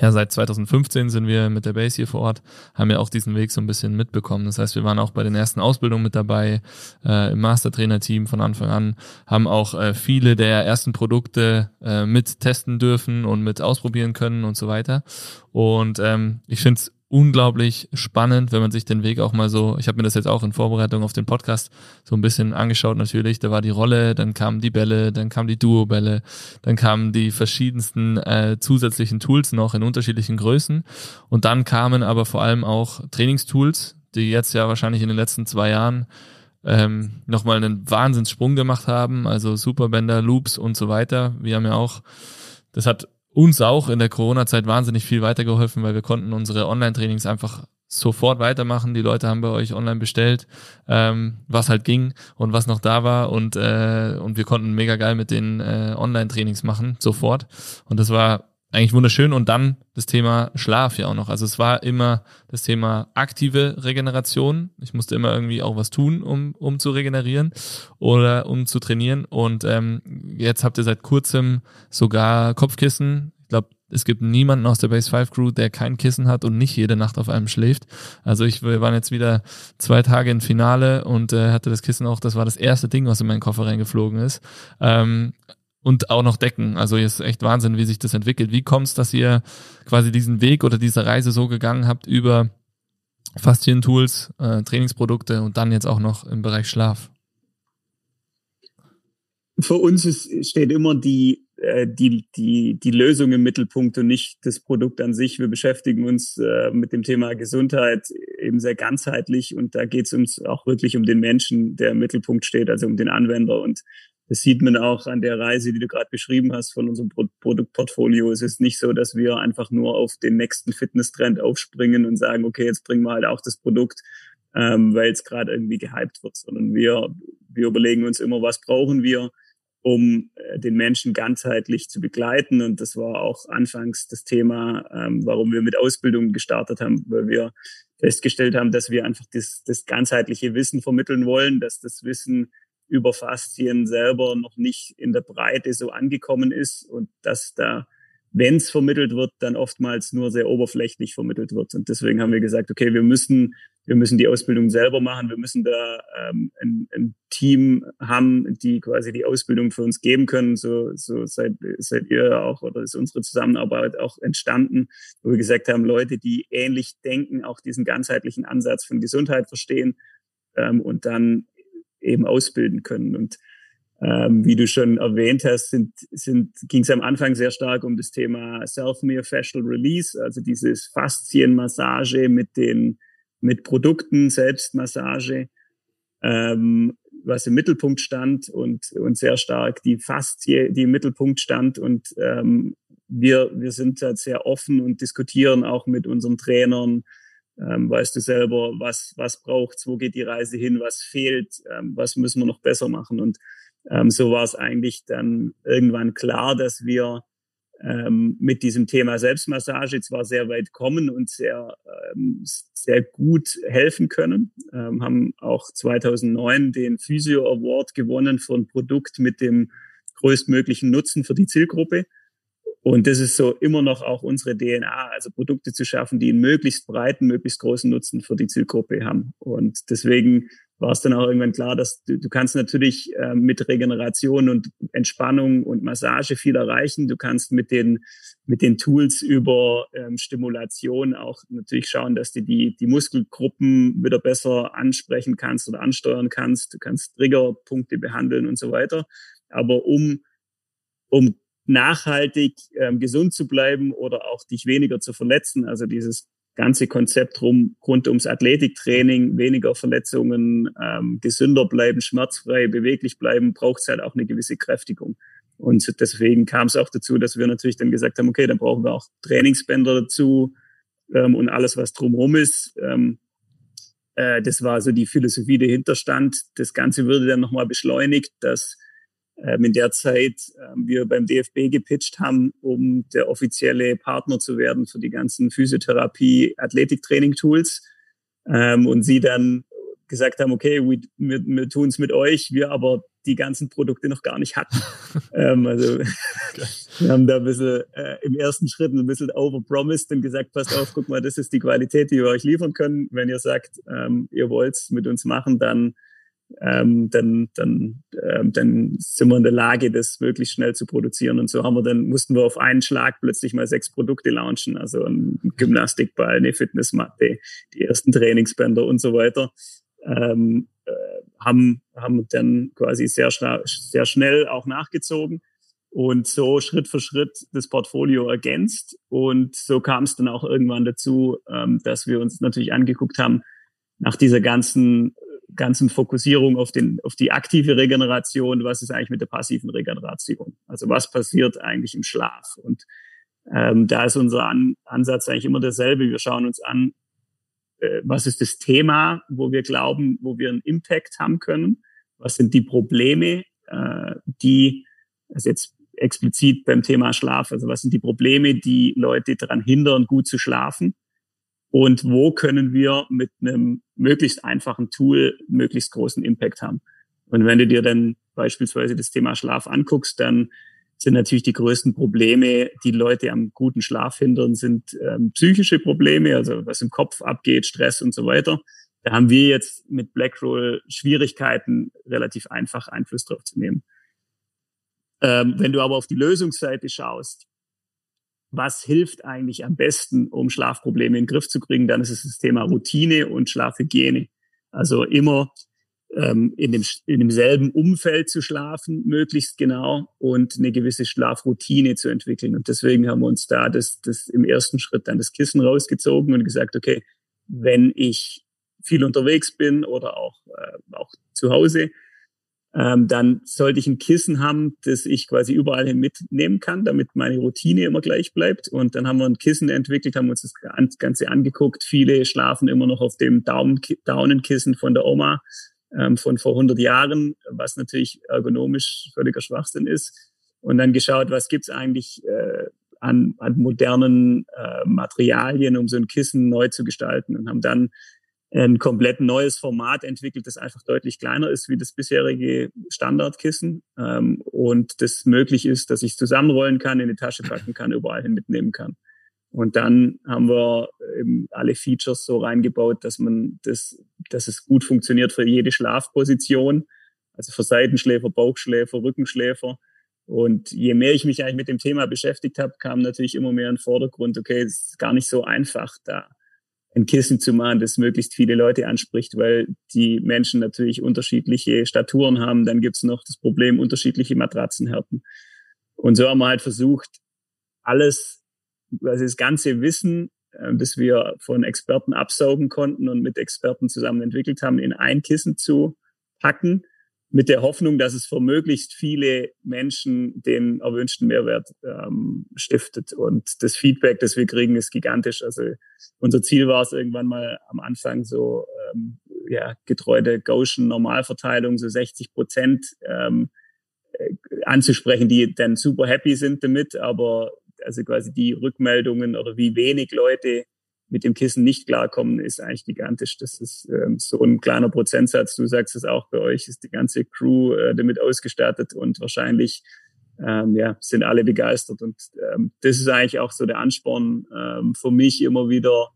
B: ja, seit 2015 sind wir mit der Base hier vor Ort, haben ja auch diesen Weg so ein bisschen mitbekommen. Das heißt, wir waren auch bei den ersten Ausbildungen mit dabei, äh, im Mastertrainer-Team von Anfang an, haben auch äh, viele der ersten Produkte äh, mit testen dürfen und mit ausprobieren können und so weiter. Und ähm, ich finde es unglaublich spannend, wenn man sich den Weg auch mal so, ich habe mir das jetzt auch in Vorbereitung auf den Podcast so ein bisschen angeschaut natürlich, da war die Rolle, dann kamen die Bälle, dann kam die Duo-Bälle, dann kamen die verschiedensten äh, zusätzlichen Tools noch in unterschiedlichen Größen und dann kamen aber vor allem auch Trainingstools, die jetzt ja wahrscheinlich in den letzten zwei Jahren ähm, nochmal einen Wahnsinnssprung gemacht haben, also Superbänder, Loops und so weiter. Wir haben ja auch, das hat uns auch in der Corona-Zeit wahnsinnig viel weitergeholfen, weil wir konnten unsere Online-Trainings einfach sofort weitermachen. Die Leute haben bei euch online bestellt, ähm, was halt ging und was noch da war und äh, und wir konnten mega geil mit den äh, Online-Trainings machen sofort und das war eigentlich wunderschön. Und dann das Thema Schlaf ja auch noch. Also es war immer das Thema aktive Regeneration. Ich musste immer irgendwie auch was tun, um, um zu regenerieren oder um zu trainieren. Und ähm, jetzt habt ihr seit kurzem sogar Kopfkissen. Ich glaube, es gibt niemanden aus der Base 5 Crew, der kein Kissen hat und nicht jede Nacht auf einem schläft. Also ich, wir waren jetzt wieder zwei Tage im Finale und äh, hatte das Kissen auch, das war das erste Ding, was in meinen Koffer reingeflogen ist. Ähm, und auch noch decken. Also ist echt Wahnsinn, wie sich das entwickelt. Wie kommt es, dass ihr quasi diesen Weg oder diese Reise so gegangen habt über Faszien-Tools, äh, Trainingsprodukte und dann jetzt auch noch im Bereich Schlaf?
C: Für uns ist, steht immer die, äh, die, die, die Lösung im Mittelpunkt und nicht das Produkt an sich. Wir beschäftigen uns äh, mit dem Thema Gesundheit eben sehr ganzheitlich und da geht es uns auch wirklich um den Menschen, der im Mittelpunkt steht, also um den Anwender. Und das sieht man auch an der Reise, die du gerade beschrieben hast von unserem Pro Produktportfolio. Es ist nicht so, dass wir einfach nur auf den nächsten Fitness-Trend aufspringen und sagen, okay, jetzt bringen wir halt auch das Produkt, ähm, weil es gerade irgendwie gehypt wird, sondern wir, wir überlegen uns immer, was brauchen wir, um äh, den Menschen ganzheitlich zu begleiten. Und das war auch anfangs das Thema, ähm, warum wir mit Ausbildung gestartet haben, weil wir festgestellt haben, dass wir einfach das, das ganzheitliche Wissen vermitteln wollen, dass das Wissen über Faszien selber noch nicht in der Breite so angekommen ist und dass da, wenn es vermittelt wird, dann oftmals nur sehr oberflächlich vermittelt wird. Und deswegen haben wir gesagt, okay, wir müssen, wir müssen die Ausbildung selber machen, wir müssen da ähm, ein, ein Team haben, die quasi die Ausbildung für uns geben können. So, so seid, seid ihr auch oder ist unsere Zusammenarbeit auch entstanden, wo wir gesagt haben, Leute, die ähnlich denken, auch diesen ganzheitlichen Ansatz von Gesundheit verstehen ähm, und dann eben ausbilden können. Und ähm, wie du schon erwähnt hast, sind, sind, ging es am Anfang sehr stark um das Thema Self-Myofascial Release, also dieses Faszienmassage mit den mit Produkten, Selbstmassage, ähm, was im Mittelpunkt stand und, und sehr stark die Faszie, die im Mittelpunkt stand. Und ähm, wir, wir sind da sehr offen und diskutieren auch mit unseren Trainern, ähm, weißt du selber, was, was braucht's, wo geht die Reise hin, was fehlt, ähm, was müssen wir noch besser machen. Und ähm, so war es eigentlich dann irgendwann klar, dass wir ähm, mit diesem Thema Selbstmassage zwar sehr weit kommen und sehr, ähm, sehr gut helfen können, ähm, haben auch 2009 den Physio Award gewonnen für ein Produkt mit dem größtmöglichen Nutzen für die Zielgruppe. Und das ist so immer noch auch unsere DNA, also Produkte zu schaffen, die einen möglichst breiten, möglichst großen Nutzen für die Zielgruppe haben. Und deswegen war es dann auch irgendwann klar, dass du, du kannst natürlich äh, mit Regeneration und Entspannung und Massage viel erreichen. Du kannst mit den mit den Tools über ähm, Stimulation auch natürlich schauen, dass du die die Muskelgruppen wieder besser ansprechen kannst oder ansteuern kannst. Du kannst Triggerpunkte behandeln und so weiter. Aber um um nachhaltig ähm, gesund zu bleiben oder auch dich weniger zu verletzen, also dieses ganze Konzept rum, rund ums Athletiktraining, weniger Verletzungen, ähm, gesünder bleiben, schmerzfrei, beweglich bleiben, braucht es halt auch eine gewisse Kräftigung. Und deswegen kam es auch dazu, dass wir natürlich dann gesagt haben, okay, dann brauchen wir auch Trainingsbänder dazu ähm, und alles, was drumherum ist. Ähm, äh, das war so die Philosophie dahinter stand. Das Ganze würde dann nochmal beschleunigt, dass in der Zeit ähm, wir beim DFB gepitcht haben, um der offizielle Partner zu werden für die ganzen Physiotherapie, Athletiktraining-Tools. Ähm, und sie dann gesagt haben, okay, wir, wir, wir tun es mit euch, wir aber die ganzen Produkte noch gar nicht hatten. ähm, also wir haben da ein bisschen äh, im ersten Schritt ein bisschen overpromised und gesagt, passt auf, guck mal, das ist die Qualität, die wir euch liefern können. Wenn ihr sagt, ähm, ihr wollt's mit uns machen, dann ähm, dann, dann, ähm, dann sind wir in der Lage, das möglichst schnell zu produzieren. Und so haben wir dann, mussten wir auf einen Schlag plötzlich mal sechs Produkte launchen, also ein Gymnastikball, eine Fitnessmatte, die ersten Trainingsbänder und so weiter. Ähm, äh, haben, haben dann quasi sehr, sehr schnell auch nachgezogen und so Schritt für Schritt das Portfolio ergänzt. Und so kam es dann auch irgendwann dazu, ähm, dass wir uns natürlich angeguckt haben, nach dieser ganzen ganzen Fokussierung auf, den, auf die aktive Regeneration, was ist eigentlich mit der passiven Regeneration? Also was passiert eigentlich im Schlaf? Und ähm, da ist unser an Ansatz eigentlich immer derselbe. Wir schauen uns an, äh, was ist das Thema, wo wir glauben, wo wir einen Impact haben können? Was sind die Probleme, äh, die, also jetzt explizit beim Thema Schlaf, also was sind die Probleme, die Leute daran hindern, gut zu schlafen? Und wo können wir mit einem möglichst einfachen Tool möglichst großen Impact haben. Und wenn du dir dann beispielsweise das Thema Schlaf anguckst, dann sind natürlich die größten Probleme, die Leute am guten Schlaf hindern, sind ähm, psychische Probleme, also was im Kopf abgeht, Stress und so weiter. Da haben wir jetzt mit Blackroll Schwierigkeiten, relativ einfach Einfluss drauf zu nehmen. Ähm, wenn du aber auf die Lösungsseite schaust, was hilft eigentlich am besten, um Schlafprobleme in den Griff zu kriegen, dann ist es das Thema Routine und Schlafhygiene. Also immer ähm, in, dem, in demselben Umfeld zu schlafen, möglichst genau, und eine gewisse Schlafroutine zu entwickeln. Und deswegen haben wir uns da das, das im ersten Schritt dann das Kissen rausgezogen und gesagt, okay, wenn ich viel unterwegs bin oder auch, äh, auch zu Hause, ähm, dann sollte ich ein Kissen haben, das ich quasi überall hin mitnehmen kann, damit meine Routine immer gleich bleibt. Und dann haben wir ein Kissen entwickelt, haben uns das Ganze angeguckt. Viele schlafen immer noch auf dem Daunenkissen von der Oma ähm, von vor 100 Jahren, was natürlich ergonomisch völliger Schwachsinn ist. Und dann geschaut, was gibt's eigentlich äh, an, an modernen äh, Materialien, um so ein Kissen neu zu gestalten und haben dann ein komplett neues Format entwickelt, das einfach deutlich kleiner ist wie das bisherige Standardkissen ähm, und das möglich ist, dass ich es zusammenrollen kann, in die Tasche packen kann, überall hin mitnehmen kann. Und dann haben wir eben alle Features so reingebaut, dass man das, dass es gut funktioniert für jede Schlafposition, also für Seitenschläfer, Bauchschläfer, Rückenschläfer. Und je mehr ich mich eigentlich mit dem Thema beschäftigt habe, kam natürlich immer mehr in den Vordergrund, okay, es ist gar nicht so einfach, da ein Kissen zu machen, das möglichst viele Leute anspricht, weil die Menschen natürlich unterschiedliche Staturen haben. Dann gibt's noch das Problem unterschiedliche Matratzenhärten. Und so haben wir halt versucht, alles, also das ganze Wissen, äh, das wir von Experten absaugen konnten und mit Experten zusammen entwickelt haben, in ein Kissen zu packen mit der Hoffnung, dass es für möglichst viele Menschen den erwünschten Mehrwert ähm, stiftet. Und das Feedback, das wir kriegen, ist gigantisch. Also unser Ziel war es irgendwann mal am Anfang so ähm, ja getreu der Gaussian Normalverteilung so 60 Prozent ähm, äh, anzusprechen, die dann super happy sind damit, aber also quasi die Rückmeldungen oder wie wenig Leute mit dem Kissen nicht klarkommen, ist eigentlich gigantisch. Das ist ähm, so ein kleiner Prozentsatz. Du sagst es auch, bei euch ist die ganze Crew äh, damit ausgestattet und wahrscheinlich ähm, ja, sind alle begeistert. Und ähm, das ist eigentlich auch so der Ansporn ähm, für mich immer wieder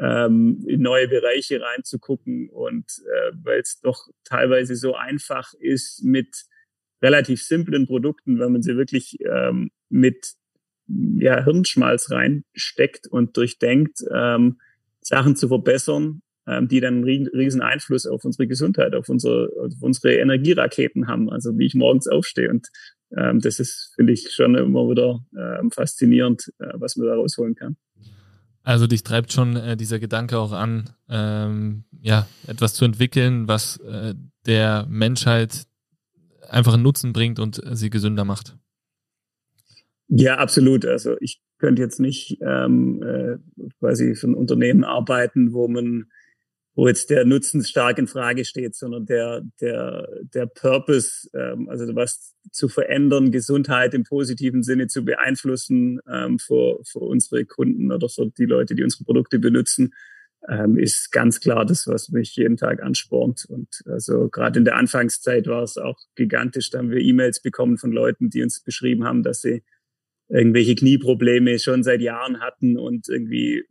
C: ähm, in neue Bereiche reinzugucken und äh, weil es doch teilweise so einfach ist mit relativ simplen Produkten, wenn man sie wirklich ähm, mit ja, Hirnschmalz reinsteckt und durchdenkt, ähm, Sachen zu verbessern, ähm, die dann einen riesen Einfluss auf unsere Gesundheit, auf unsere, auf unsere Energieraketen haben, also wie ich morgens aufstehe. Und ähm, das ist, finde ich, schon immer wieder ähm, faszinierend, äh, was man da rausholen kann.
B: Also dich treibt schon äh, dieser Gedanke auch an, ähm, ja, etwas zu entwickeln, was äh, der Menschheit einfach einen Nutzen bringt und sie gesünder macht.
C: Ja, absolut. Also ich könnte jetzt nicht ähm, äh, quasi für ein Unternehmen arbeiten, wo man wo jetzt der Nutzen stark in Frage steht, sondern der, der, der Purpose, ähm, also was zu verändern, Gesundheit im positiven Sinne zu beeinflussen ähm, für, für unsere Kunden oder für die Leute, die unsere Produkte benutzen, ähm, ist ganz klar das, was mich jeden Tag anspornt. Und also gerade in der Anfangszeit war es auch gigantisch. Da haben wir E-Mails bekommen von Leuten, die uns beschrieben haben, dass sie irgendwelche Knieprobleme schon seit Jahren hatten und irgendwie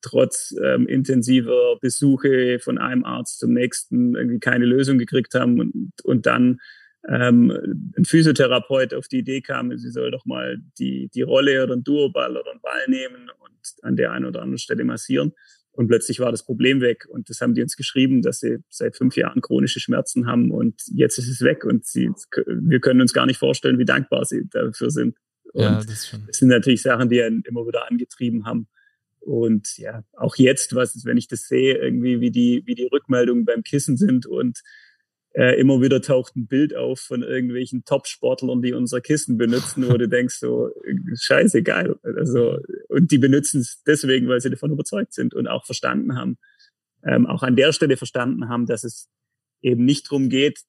C: trotz ähm, intensiver Besuche von einem Arzt zum nächsten irgendwie keine Lösung gekriegt haben und, und dann ähm, ein Physiotherapeut auf die Idee kam, sie soll doch mal die, die Rolle oder ein Duoball oder einen Ball nehmen und an der einen oder anderen Stelle massieren. Und plötzlich war das Problem weg. Und das haben die uns geschrieben, dass sie seit fünf Jahren chronische Schmerzen haben und jetzt ist es weg. Und sie, wir können uns gar nicht vorstellen, wie dankbar sie dafür sind. Und ja, das, das, sind natürlich Sachen, die einen immer wieder angetrieben haben. Und ja, auch jetzt, was, wenn ich das sehe, irgendwie, wie die, wie die Rückmeldungen beim Kissen sind und äh, immer wieder taucht ein Bild auf von irgendwelchen Top-Sportlern, die unser Kissen benutzen, wo du denkst so, scheiße, geil. Also, und die benutzen es deswegen, weil sie davon überzeugt sind und auch verstanden haben, ähm, auch an der Stelle verstanden haben, dass es eben nicht drum geht,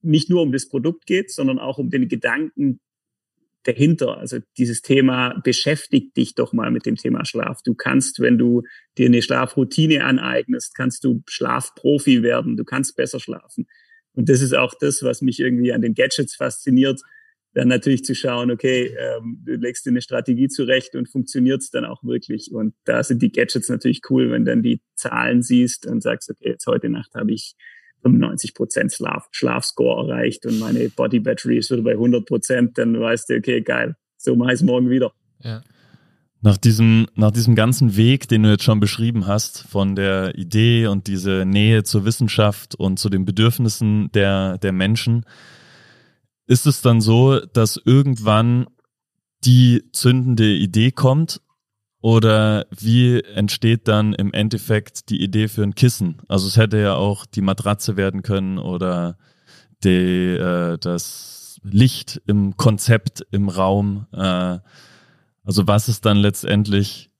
C: nicht nur um das Produkt geht, sondern auch um den Gedanken, dahinter. Also dieses Thema beschäftigt dich doch mal mit dem Thema Schlaf. Du kannst, wenn du dir eine Schlafroutine aneignest, kannst du Schlafprofi werden. Du kannst besser schlafen. Und das ist auch das, was mich irgendwie an den Gadgets fasziniert. Dann natürlich zu schauen, okay, ähm, du legst dir eine Strategie zurecht und funktioniert es dann auch wirklich. Und da sind die Gadgets natürlich cool, wenn dann die Zahlen siehst und sagst, okay, jetzt heute Nacht habe ich 95 Prozent Schlaf, Schlafscore erreicht und meine Body Battery ist wieder bei 100 Prozent, dann weißt du, okay, geil, so mache ich es morgen wieder.
A: Ja. Nach diesem, nach diesem ganzen Weg, den du jetzt schon beschrieben hast, von der Idee und diese Nähe zur Wissenschaft und zu den Bedürfnissen der, der Menschen, ist es dann so, dass irgendwann die zündende Idee kommt oder wie entsteht dann im Endeffekt die Idee für ein Kissen? Also es hätte ja auch die Matratze werden können oder die, äh, das Licht im Konzept im Raum. Äh, also was ist dann letztendlich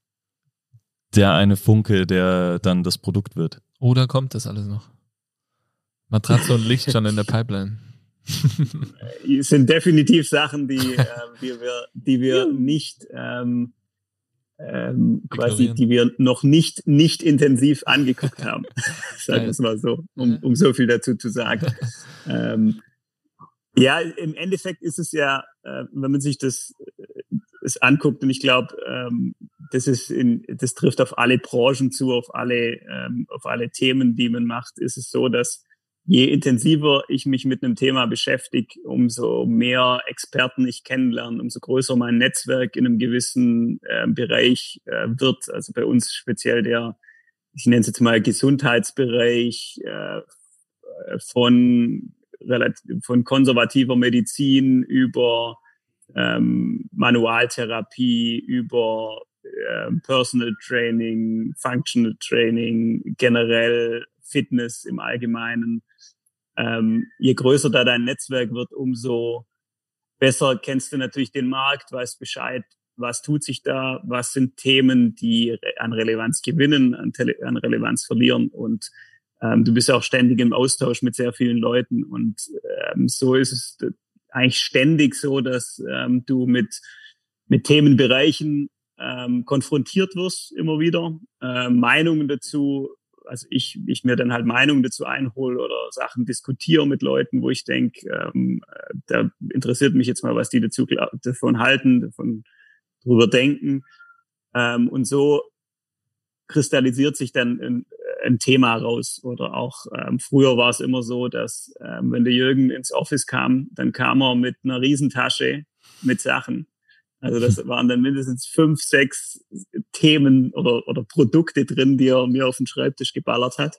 A: der eine Funke, der dann das Produkt wird?
B: Oder kommt das alles noch? Matratze und Licht schon in der Pipeline.
C: sind definitiv Sachen, die, äh, die wir, die wir nicht ähm, ähm, quasi, die wir noch nicht, nicht intensiv angeguckt haben. Sagen wir es mal so, um, um so viel dazu zu sagen. ähm, ja, im Endeffekt ist es ja, äh, wenn man sich das, das anguckt, und ich glaube, ähm, das ist in, das trifft auf alle Branchen zu, auf alle, ähm, auf alle Themen, die man macht, ist es so, dass je intensiver ich mich mit einem Thema beschäftige, umso mehr Experten ich kennenlerne, umso größer mein Netzwerk in einem gewissen äh, Bereich äh, wird. Also bei uns speziell der, ich nenne es jetzt mal Gesundheitsbereich äh, von, von konservativer Medizin über ähm, Manualtherapie, über äh, Personal Training, Functional Training, generell Fitness im Allgemeinen. Ähm, je größer da dein Netzwerk wird, umso besser kennst du natürlich den Markt, weißt Bescheid, was tut sich da, was sind Themen, die an Relevanz gewinnen, an, Tele an Relevanz verlieren. Und ähm, du bist auch ständig im Austausch mit sehr vielen Leuten. Und ähm, so ist es eigentlich ständig so, dass ähm, du mit, mit Themenbereichen ähm, konfrontiert wirst immer wieder, äh, Meinungen dazu also ich, ich mir dann halt Meinungen dazu einhole oder Sachen diskutiere mit Leuten, wo ich denke, ähm, da interessiert mich jetzt mal, was die dazu davon halten, davon drüber denken. Ähm, und so kristallisiert sich dann ein, ein Thema raus. Oder auch ähm, früher war es immer so, dass ähm, wenn der Jürgen ins Office kam, dann kam er mit einer Riesentasche mit Sachen. Also das waren dann mindestens fünf, sechs Themen oder, oder Produkte drin, die er mir auf den Schreibtisch geballert hat.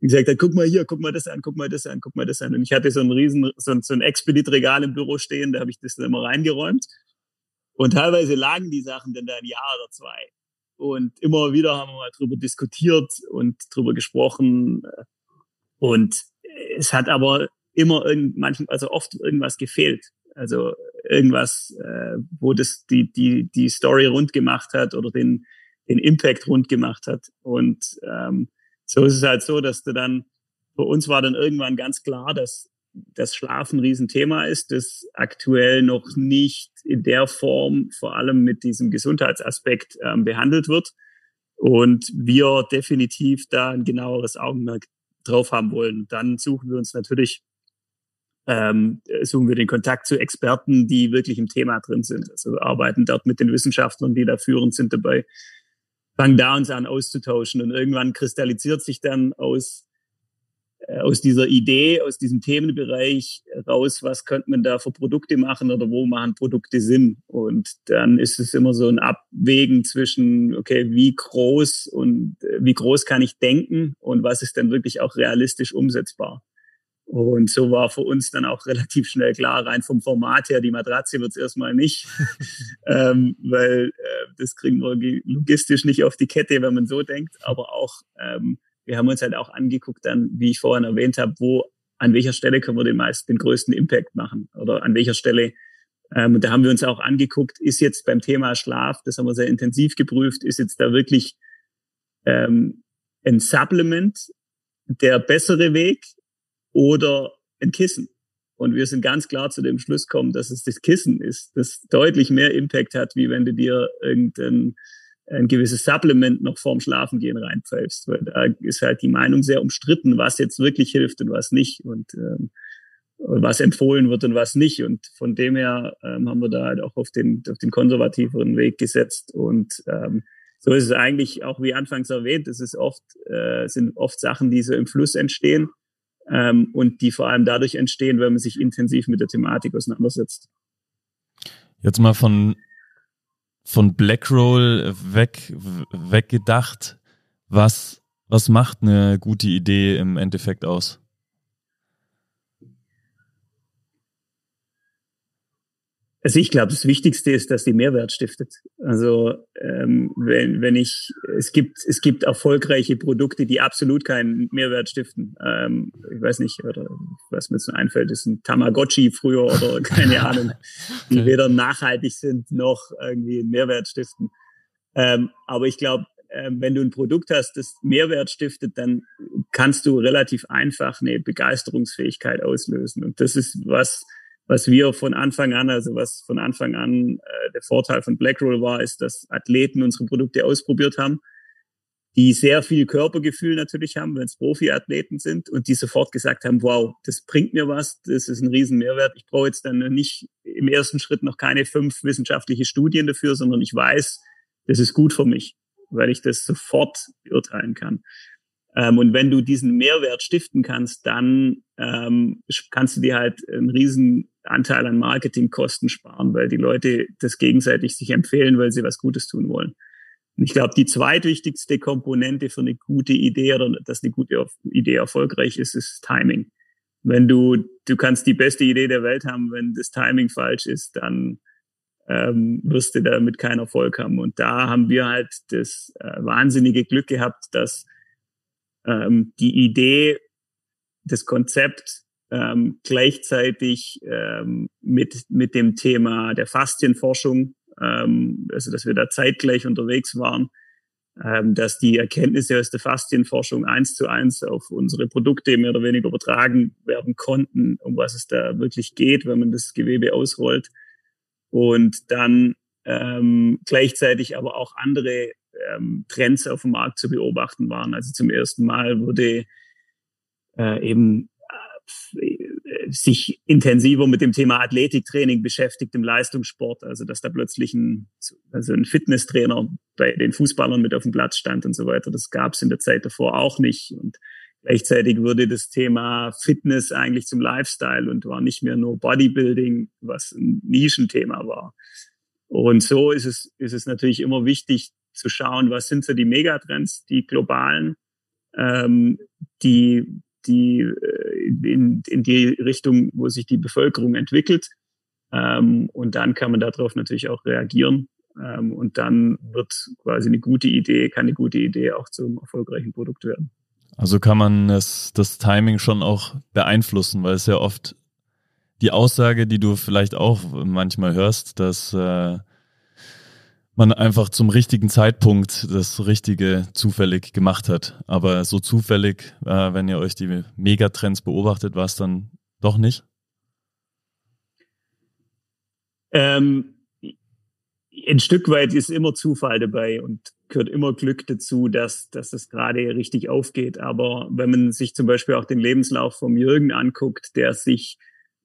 C: Und gesagt hat, guck mal hier, guck mal das an, guck mal das an, guck mal das an. Und ich hatte so ein riesen, so ein, so ein Expedit-Regal im Büro stehen, da habe ich das dann immer reingeräumt. Und teilweise lagen die Sachen dann da ein Jahr oder zwei. Und immer wieder haben wir mal drüber diskutiert und drüber gesprochen. Und es hat aber immer irgend, manchmal, also oft irgendwas gefehlt. Also irgendwas, äh, wo das die, die, die Story rund gemacht hat oder den, den Impact rund gemacht hat. Und ähm, so ist es halt so, dass du dann, für uns war dann irgendwann ganz klar, dass das Schlafen ein Riesenthema ist, das aktuell noch nicht in der Form, vor allem mit diesem Gesundheitsaspekt, ähm, behandelt wird. Und wir definitiv da ein genaueres Augenmerk drauf haben wollen. Dann suchen wir uns natürlich, ähm, suchen wir den Kontakt zu Experten, die wirklich im Thema drin sind. Also wir arbeiten dort mit den Wissenschaftlern, die da führend sind dabei, fangen da uns an auszutauschen. Und irgendwann kristallisiert sich dann aus äh, aus dieser Idee, aus diesem Themenbereich raus, was könnte man da für Produkte machen oder wo machen Produkte Sinn. Und dann ist es immer so ein Abwägen zwischen, okay, wie groß und äh, wie groß kann ich denken und was ist dann wirklich auch realistisch umsetzbar. Und so war für uns dann auch relativ schnell klar, rein vom Format her, die Matratze wird es erstmal nicht, ähm, weil äh, das kriegen wir logistisch nicht auf die Kette, wenn man so denkt, aber auch ähm, wir haben uns halt auch angeguckt dann, wie ich vorhin erwähnt habe, wo, an welcher Stelle können wir den meisten, den größten Impact machen? Oder an welcher Stelle. Ähm, und da haben wir uns auch angeguckt, ist jetzt beim Thema Schlaf, das haben wir sehr intensiv geprüft, ist jetzt da wirklich ähm, ein Supplement der bessere Weg oder ein Kissen? Und wir sind ganz klar zu dem Schluss gekommen, dass es das Kissen ist, das deutlich mehr Impact hat, wie wenn du dir irgendein ein gewisses Supplement noch vorm Schlafengehen reinpfeifst, weil da ist halt die Meinung sehr umstritten, was jetzt wirklich hilft und was nicht und ähm, was empfohlen wird und was nicht. Und von dem her ähm, haben wir da halt auch auf den, auf den konservativeren Weg gesetzt. Und ähm, so ist es eigentlich auch wie anfangs erwähnt, es ist oft, äh, sind oft Sachen, die so im Fluss entstehen ähm, und die vor allem dadurch entstehen, wenn man sich intensiv mit der Thematik auseinandersetzt.
A: Jetzt mal von von Blackroll weg, weggedacht. Was, was macht eine gute Idee im Endeffekt aus?
C: Also ich glaube, das Wichtigste ist, dass die Mehrwert stiftet. Also ähm, wenn, wenn ich, es gibt, es gibt erfolgreiche Produkte, die absolut keinen Mehrwert stiften. Ähm, ich weiß nicht, oder was mir jetzt einfällt, ist ein Tamagotchi früher oder keine Ahnung, die weder nachhaltig sind noch irgendwie einen Mehrwert stiften. Ähm, aber ich glaube, ähm, wenn du ein Produkt hast, das Mehrwert stiftet, dann kannst du relativ einfach eine Begeisterungsfähigkeit auslösen. Und das ist was, was wir von Anfang an, also was von Anfang an äh, der Vorteil von Blackroll war, ist, dass Athleten unsere Produkte ausprobiert haben, die sehr viel Körpergefühl natürlich haben, wenn es Profiathleten sind und die sofort gesagt haben, wow, das bringt mir was, das ist ein riesen Mehrwert. Ich brauche jetzt dann nicht im ersten Schritt noch keine fünf wissenschaftliche Studien dafür, sondern ich weiß, das ist gut für mich, weil ich das sofort beurteilen kann. Ähm, und wenn du diesen Mehrwert stiften kannst, dann ähm, kannst du dir halt einen riesen Anteil an Marketingkosten sparen, weil die Leute das gegenseitig sich empfehlen, weil sie was Gutes tun wollen. Und ich glaube, die zweitwichtigste Komponente für eine gute Idee oder dass eine gute Idee erfolgreich ist, ist Timing. Wenn du, du kannst die beste Idee der Welt haben, wenn das Timing falsch ist, dann ähm, wirst du damit keinen Erfolg haben. Und da haben wir halt das äh, wahnsinnige Glück gehabt, dass ähm, die Idee, das Konzept ähm, gleichzeitig ähm, mit, mit dem Thema der Faszienforschung, ähm, also dass wir da zeitgleich unterwegs waren, ähm, dass die Erkenntnisse aus der Faszienforschung eins zu eins auf unsere Produkte mehr oder weniger übertragen werden konnten, um was es da wirklich geht, wenn man das Gewebe ausrollt. Und dann ähm, gleichzeitig aber auch andere ähm, Trends auf dem Markt zu beobachten waren. Also zum ersten Mal wurde äh, eben äh, sich intensiver mit dem Thema Athletiktraining beschäftigt im Leistungssport. Also dass da plötzlich ein, also ein Fitnesstrainer bei den Fußballern mit auf dem Platz stand und so weiter. Das gab es in der Zeit davor auch nicht. Und gleichzeitig wurde das Thema Fitness eigentlich zum Lifestyle und war nicht mehr nur Bodybuilding, was ein Nischenthema war. Und so ist es, ist es natürlich immer wichtig zu schauen, was sind so die Megatrends, die globalen, ähm, die die äh, in, in die Richtung, wo sich die Bevölkerung entwickelt. Ähm, und dann kann man darauf natürlich auch reagieren. Ähm, und dann wird quasi eine gute Idee, kann eine gute Idee auch zum erfolgreichen Produkt werden.
A: Also kann man das, das Timing schon auch beeinflussen, weil es ja oft die Aussage, die du vielleicht auch manchmal hörst, dass äh, man einfach zum richtigen Zeitpunkt das Richtige zufällig gemacht hat. Aber so zufällig, äh, wenn ihr euch die Megatrends beobachtet, war es dann doch nicht?
C: Ähm, ein Stück weit ist immer Zufall dabei und gehört immer Glück dazu, dass, dass das gerade richtig aufgeht. Aber wenn man sich zum Beispiel auch den Lebenslauf vom Jürgen anguckt, der sich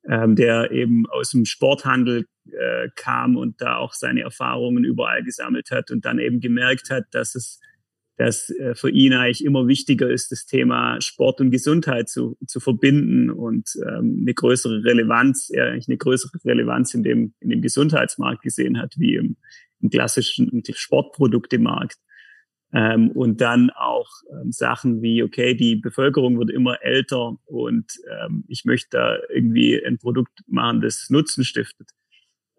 C: ähm, der eben aus dem Sporthandel äh, kam und da auch seine Erfahrungen überall gesammelt hat und dann eben gemerkt hat, dass es dass äh, für ihn eigentlich immer wichtiger ist, das Thema Sport und Gesundheit zu, zu verbinden und ähm, eine größere Relevanz, er eigentlich eine größere Relevanz in dem, in dem Gesundheitsmarkt gesehen hat, wie im, im klassischen Sportproduktemarkt. Ähm, und dann auch ähm, Sachen wie, okay, die Bevölkerung wird immer älter und ähm, ich möchte da irgendwie ein Produkt machen, das Nutzen stiftet.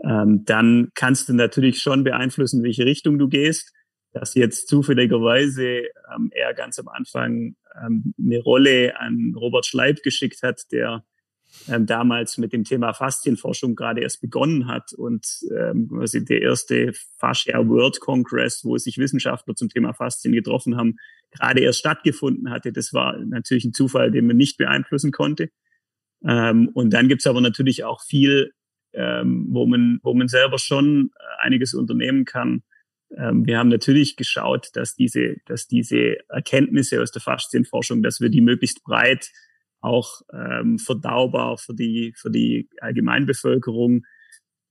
C: Ähm, dann kannst du natürlich schon beeinflussen, welche Richtung du gehst. Dass jetzt zufälligerweise ähm, er ganz am Anfang ähm, eine Rolle an Robert Schleib geschickt hat, der ähm, damals mit dem Thema Faszienforschung gerade erst begonnen hat und ähm, quasi der erste Fascia World Congress, wo sich Wissenschaftler zum Thema Faszien getroffen haben, gerade erst stattgefunden hatte. Das war natürlich ein Zufall, den man nicht beeinflussen konnte. Ähm, und dann gibt's aber natürlich auch viel, ähm, wo, man, wo man selber schon einiges unternehmen kann. Ähm, wir haben natürlich geschaut, dass diese, dass diese Erkenntnisse aus der Faszienforschung, dass wir die möglichst breit auch ähm, verdaubar für die, für die Allgemeinbevölkerung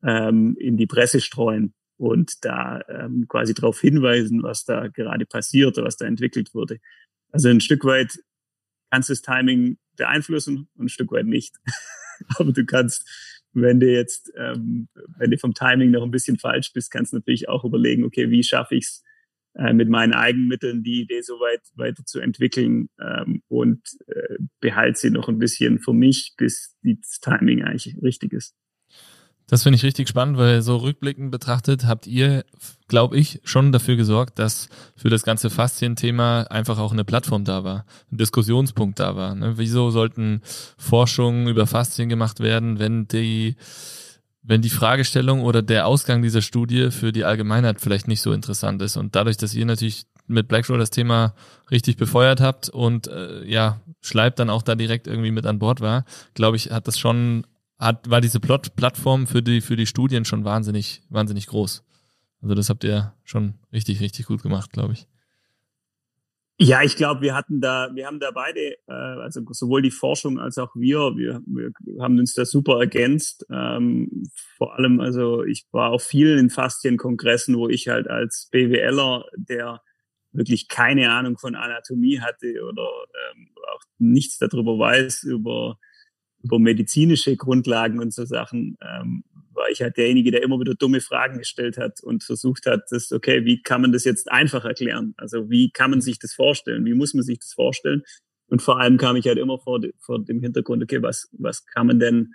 C: ähm, in die Presse streuen und da ähm, quasi darauf hinweisen, was da gerade passiert oder was da entwickelt wurde. Also ein Stück weit kannst du das Timing beeinflussen und ein Stück weit nicht. Aber du kannst, wenn du jetzt, ähm, wenn du vom Timing noch ein bisschen falsch bist, kannst du natürlich auch überlegen, okay, wie schaffe ich es, äh, mit meinen Eigenmitteln die Idee so weit weiterzuentwickeln ähm, und äh, behalte sie noch ein bisschen für mich, bis das Timing eigentlich richtig ist.
B: Das finde ich richtig spannend, weil so rückblickend betrachtet habt ihr, glaube ich, schon dafür gesorgt, dass für das ganze Faszien-Thema einfach auch eine Plattform da war, ein Diskussionspunkt da war. Ne? Wieso sollten Forschungen über Faszien gemacht werden, wenn die wenn die Fragestellung oder der Ausgang dieser Studie für die Allgemeinheit vielleicht nicht so interessant ist. Und dadurch, dass ihr natürlich mit Blackroll das Thema richtig befeuert habt und äh, ja, Schleib dann auch da direkt irgendwie mit an Bord war, glaube ich, hat das schon, hat, war diese Plot Plattform für die, für die Studien schon wahnsinnig, wahnsinnig groß. Also das habt ihr schon richtig, richtig gut gemacht, glaube ich.
C: Ja, ich glaube, wir hatten da, wir haben da beide, äh, also sowohl die Forschung als auch wir, wir, wir haben uns da super ergänzt. Ähm, vor allem, also ich war auf vielen Faszienkongressen, wo ich halt als BWLer, der wirklich keine Ahnung von Anatomie hatte oder ähm, auch nichts darüber weiß über über medizinische Grundlagen und so Sachen, ähm, war ich halt derjenige, der immer wieder dumme Fragen gestellt hat und versucht hat, das, okay, wie kann man das jetzt einfach erklären? Also wie kann man sich das vorstellen? Wie muss man sich das vorstellen? Und vor allem kam ich halt immer vor, vor dem Hintergrund, okay, was, was kann man denn,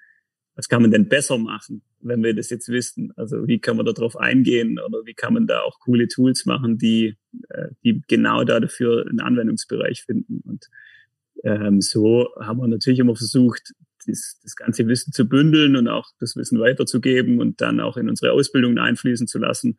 C: was kann man denn besser machen, wenn wir das jetzt wissen? Also wie kann man darauf eingehen oder wie kann man da auch coole Tools machen, die, äh, die genau da dafür einen Anwendungsbereich finden? Und ähm, so haben wir natürlich immer versucht, das, das ganze Wissen zu bündeln und auch das Wissen weiterzugeben und dann auch in unsere Ausbildung einfließen zu lassen,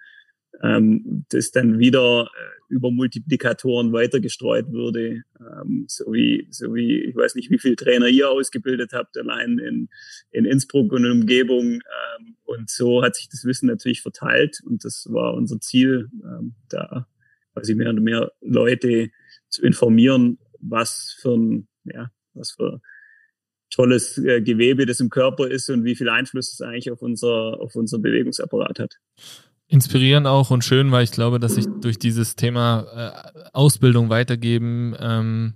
C: ähm, das dann wieder äh, über Multiplikatoren weitergestreut würde, ähm, so wie so wie ich weiß nicht, wie viele Trainer ihr ausgebildet habt allein in, in Innsbruck und in Umgebung ähm, und so hat sich das Wissen natürlich verteilt und das war unser Ziel, ähm, da quasi mehr und mehr Leute zu informieren, was für ein, ja, was für tolles äh, Gewebe das im Körper ist und wie viel Einfluss es eigentlich auf unser, auf unseren Bewegungsapparat hat.
B: Inspirierend auch und schön, weil ich glaube, dass sich durch dieses Thema äh, Ausbildung weitergeben ähm,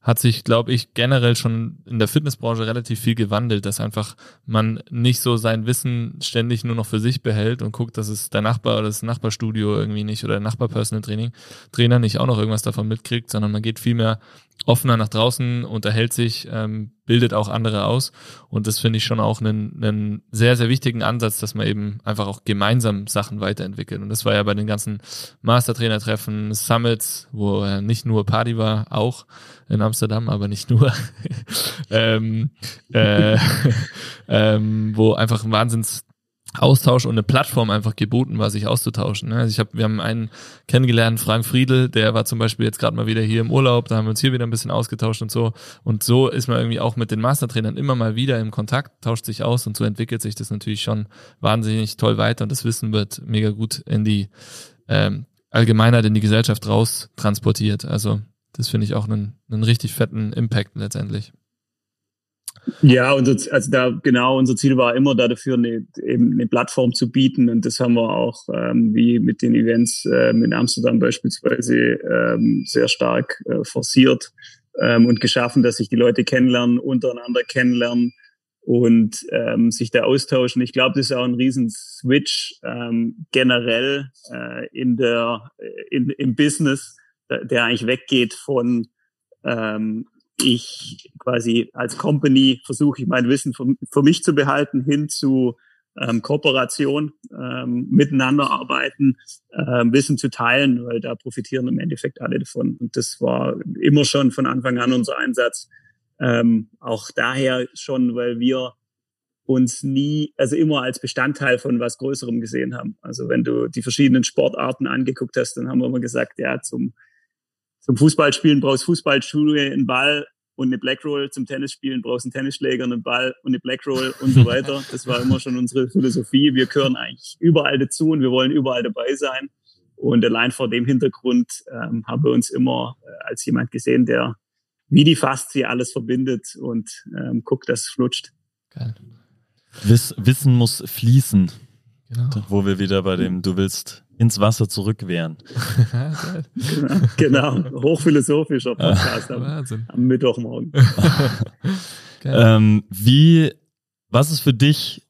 B: hat sich, glaube ich, generell schon in der Fitnessbranche relativ viel gewandelt, dass einfach man nicht so sein Wissen ständig nur noch für sich behält und guckt, dass es der Nachbar oder das Nachbarstudio irgendwie nicht oder der Nachbarpersonal Training Trainer nicht auch noch irgendwas davon mitkriegt, sondern man geht viel mehr offener nach draußen, unterhält sich, ähm, bildet auch andere aus. Und das finde ich schon auch einen, einen sehr, sehr wichtigen Ansatz, dass man eben einfach auch gemeinsam Sachen weiterentwickelt. Und das war ja bei den ganzen Mastertrainer-Treffen, Summits, wo äh, nicht nur Party war, auch in Amsterdam, aber nicht nur, ähm, äh, ähm, wo einfach ein Wahnsinns Austausch und eine Plattform einfach geboten war, sich auszutauschen. Also ich habe, wir haben einen kennengelernt, Frank Friedel, der war zum Beispiel jetzt gerade mal wieder hier im Urlaub, da haben wir uns hier wieder ein bisschen ausgetauscht und so. Und so ist man irgendwie auch mit den Mastertrainern immer mal wieder im Kontakt, tauscht sich aus und so entwickelt sich das natürlich schon wahnsinnig toll weiter und das Wissen wird mega gut in die ähm, Allgemeinheit, in die Gesellschaft raus transportiert. Also das finde ich auch einen, einen richtig fetten Impact letztendlich.
C: Ja, unser, also da genau, unser Ziel war immer da dafür, eine, eben eine Plattform zu bieten und das haben wir auch ähm, wie mit den Events ähm, in Amsterdam beispielsweise ähm, sehr stark äh, forciert ähm, und geschaffen, dass sich die Leute kennenlernen, untereinander kennenlernen und ähm, sich da austauschen. Ich glaube, das ist auch ein riesen Switch ähm, generell äh, in der in, im Business, der eigentlich weggeht von ähm, ich quasi als Company versuche ich mein Wissen für, für mich zu behalten hin zu ähm, Kooperation, ähm, miteinander arbeiten, ähm, Wissen zu teilen, weil da profitieren im Endeffekt alle davon. Und das war immer schon von Anfang an unser Einsatz. Ähm, auch daher schon, weil wir uns nie, also immer als Bestandteil von was Größerem gesehen haben. Also wenn du die verschiedenen Sportarten angeguckt hast, dann haben wir immer gesagt, ja, zum zum Fußballspielen brauchst Fußballschuhe, einen Ball und eine Blackroll. Zum Tennisspielen brauchst einen Tennisschläger, einen Ball und eine Blackroll und so weiter. Das war immer schon unsere Philosophie. Wir gehören eigentlich überall dazu und wir wollen überall dabei sein. Und allein vor dem Hintergrund ähm, haben wir uns immer äh, als jemand gesehen, der wie die Faszie alles verbindet und ähm, guckt, dass es flutscht. Geil.
A: Wiss, Wissen muss fließen. Genau. Wo wir wieder bei dem, du willst ins Wasser zurückwehren.
C: genau, genau. hochphilosophischer Podcast am, am Mittwochmorgen.
A: ähm, wie, was ist für dich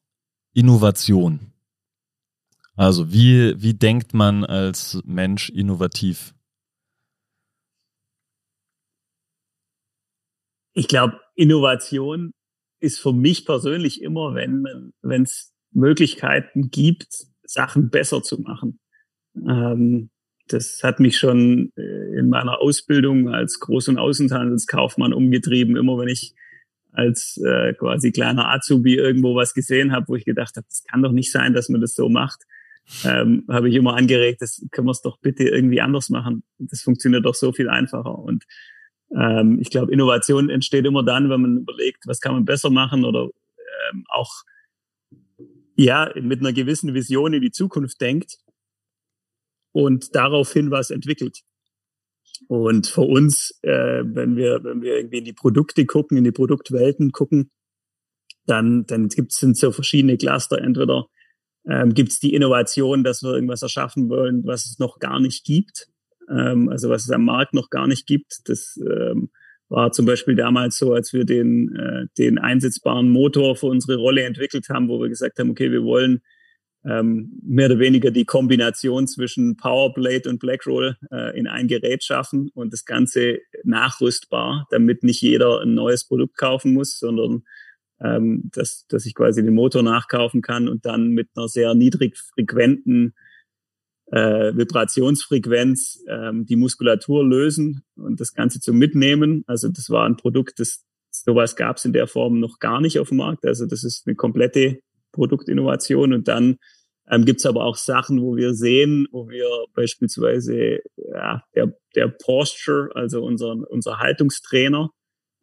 A: Innovation? Also wie, wie denkt man als Mensch innovativ?
C: Ich glaube, Innovation ist für mich persönlich immer, wenn wenn es Möglichkeiten gibt, Sachen besser zu machen. Ähm, das hat mich schon äh, in meiner Ausbildung als Groß- und Außenhandelskaufmann umgetrieben. Immer wenn ich als äh, quasi kleiner Azubi irgendwo was gesehen habe, wo ich gedacht habe, das kann doch nicht sein, dass man das so macht, ähm, habe ich immer angeregt, das können wir es doch bitte irgendwie anders machen. Das funktioniert doch so viel einfacher. Und ähm, ich glaube, Innovation entsteht immer dann, wenn man überlegt, was kann man besser machen oder ähm, auch ja mit einer gewissen Vision in die Zukunft denkt und daraufhin was entwickelt. Und für uns, äh, wenn wir wenn wir irgendwie in die Produkte gucken, in die Produktwelten gucken, dann dann gibt's sind so verschiedene Cluster. Entweder ähm, gibt es die Innovation, dass wir irgendwas erschaffen wollen, was es noch gar nicht gibt, ähm, also was es am Markt noch gar nicht gibt. Das ähm, war zum Beispiel damals so, als wir den, äh, den einsetzbaren Motor für unsere Rolle entwickelt haben, wo wir gesagt haben, okay, wir wollen ähm, mehr oder weniger die Kombination zwischen Powerblade und Blackroll äh, in ein Gerät schaffen und das Ganze nachrüstbar, damit nicht jeder ein neues Produkt kaufen muss, sondern ähm, dass, dass ich quasi den Motor nachkaufen kann und dann mit einer sehr niedrig frequenten äh, Vibrationsfrequenz ähm, die Muskulatur lösen und das Ganze zu mitnehmen. Also das war ein Produkt, das sowas gab es in der Form noch gar nicht auf dem Markt. Also das ist eine komplette Produktinnovation und dann ähm, gibt es aber auch Sachen, wo wir sehen, wo wir beispielsweise ja, der, der Posture, also unser, unser Haltungstrainer,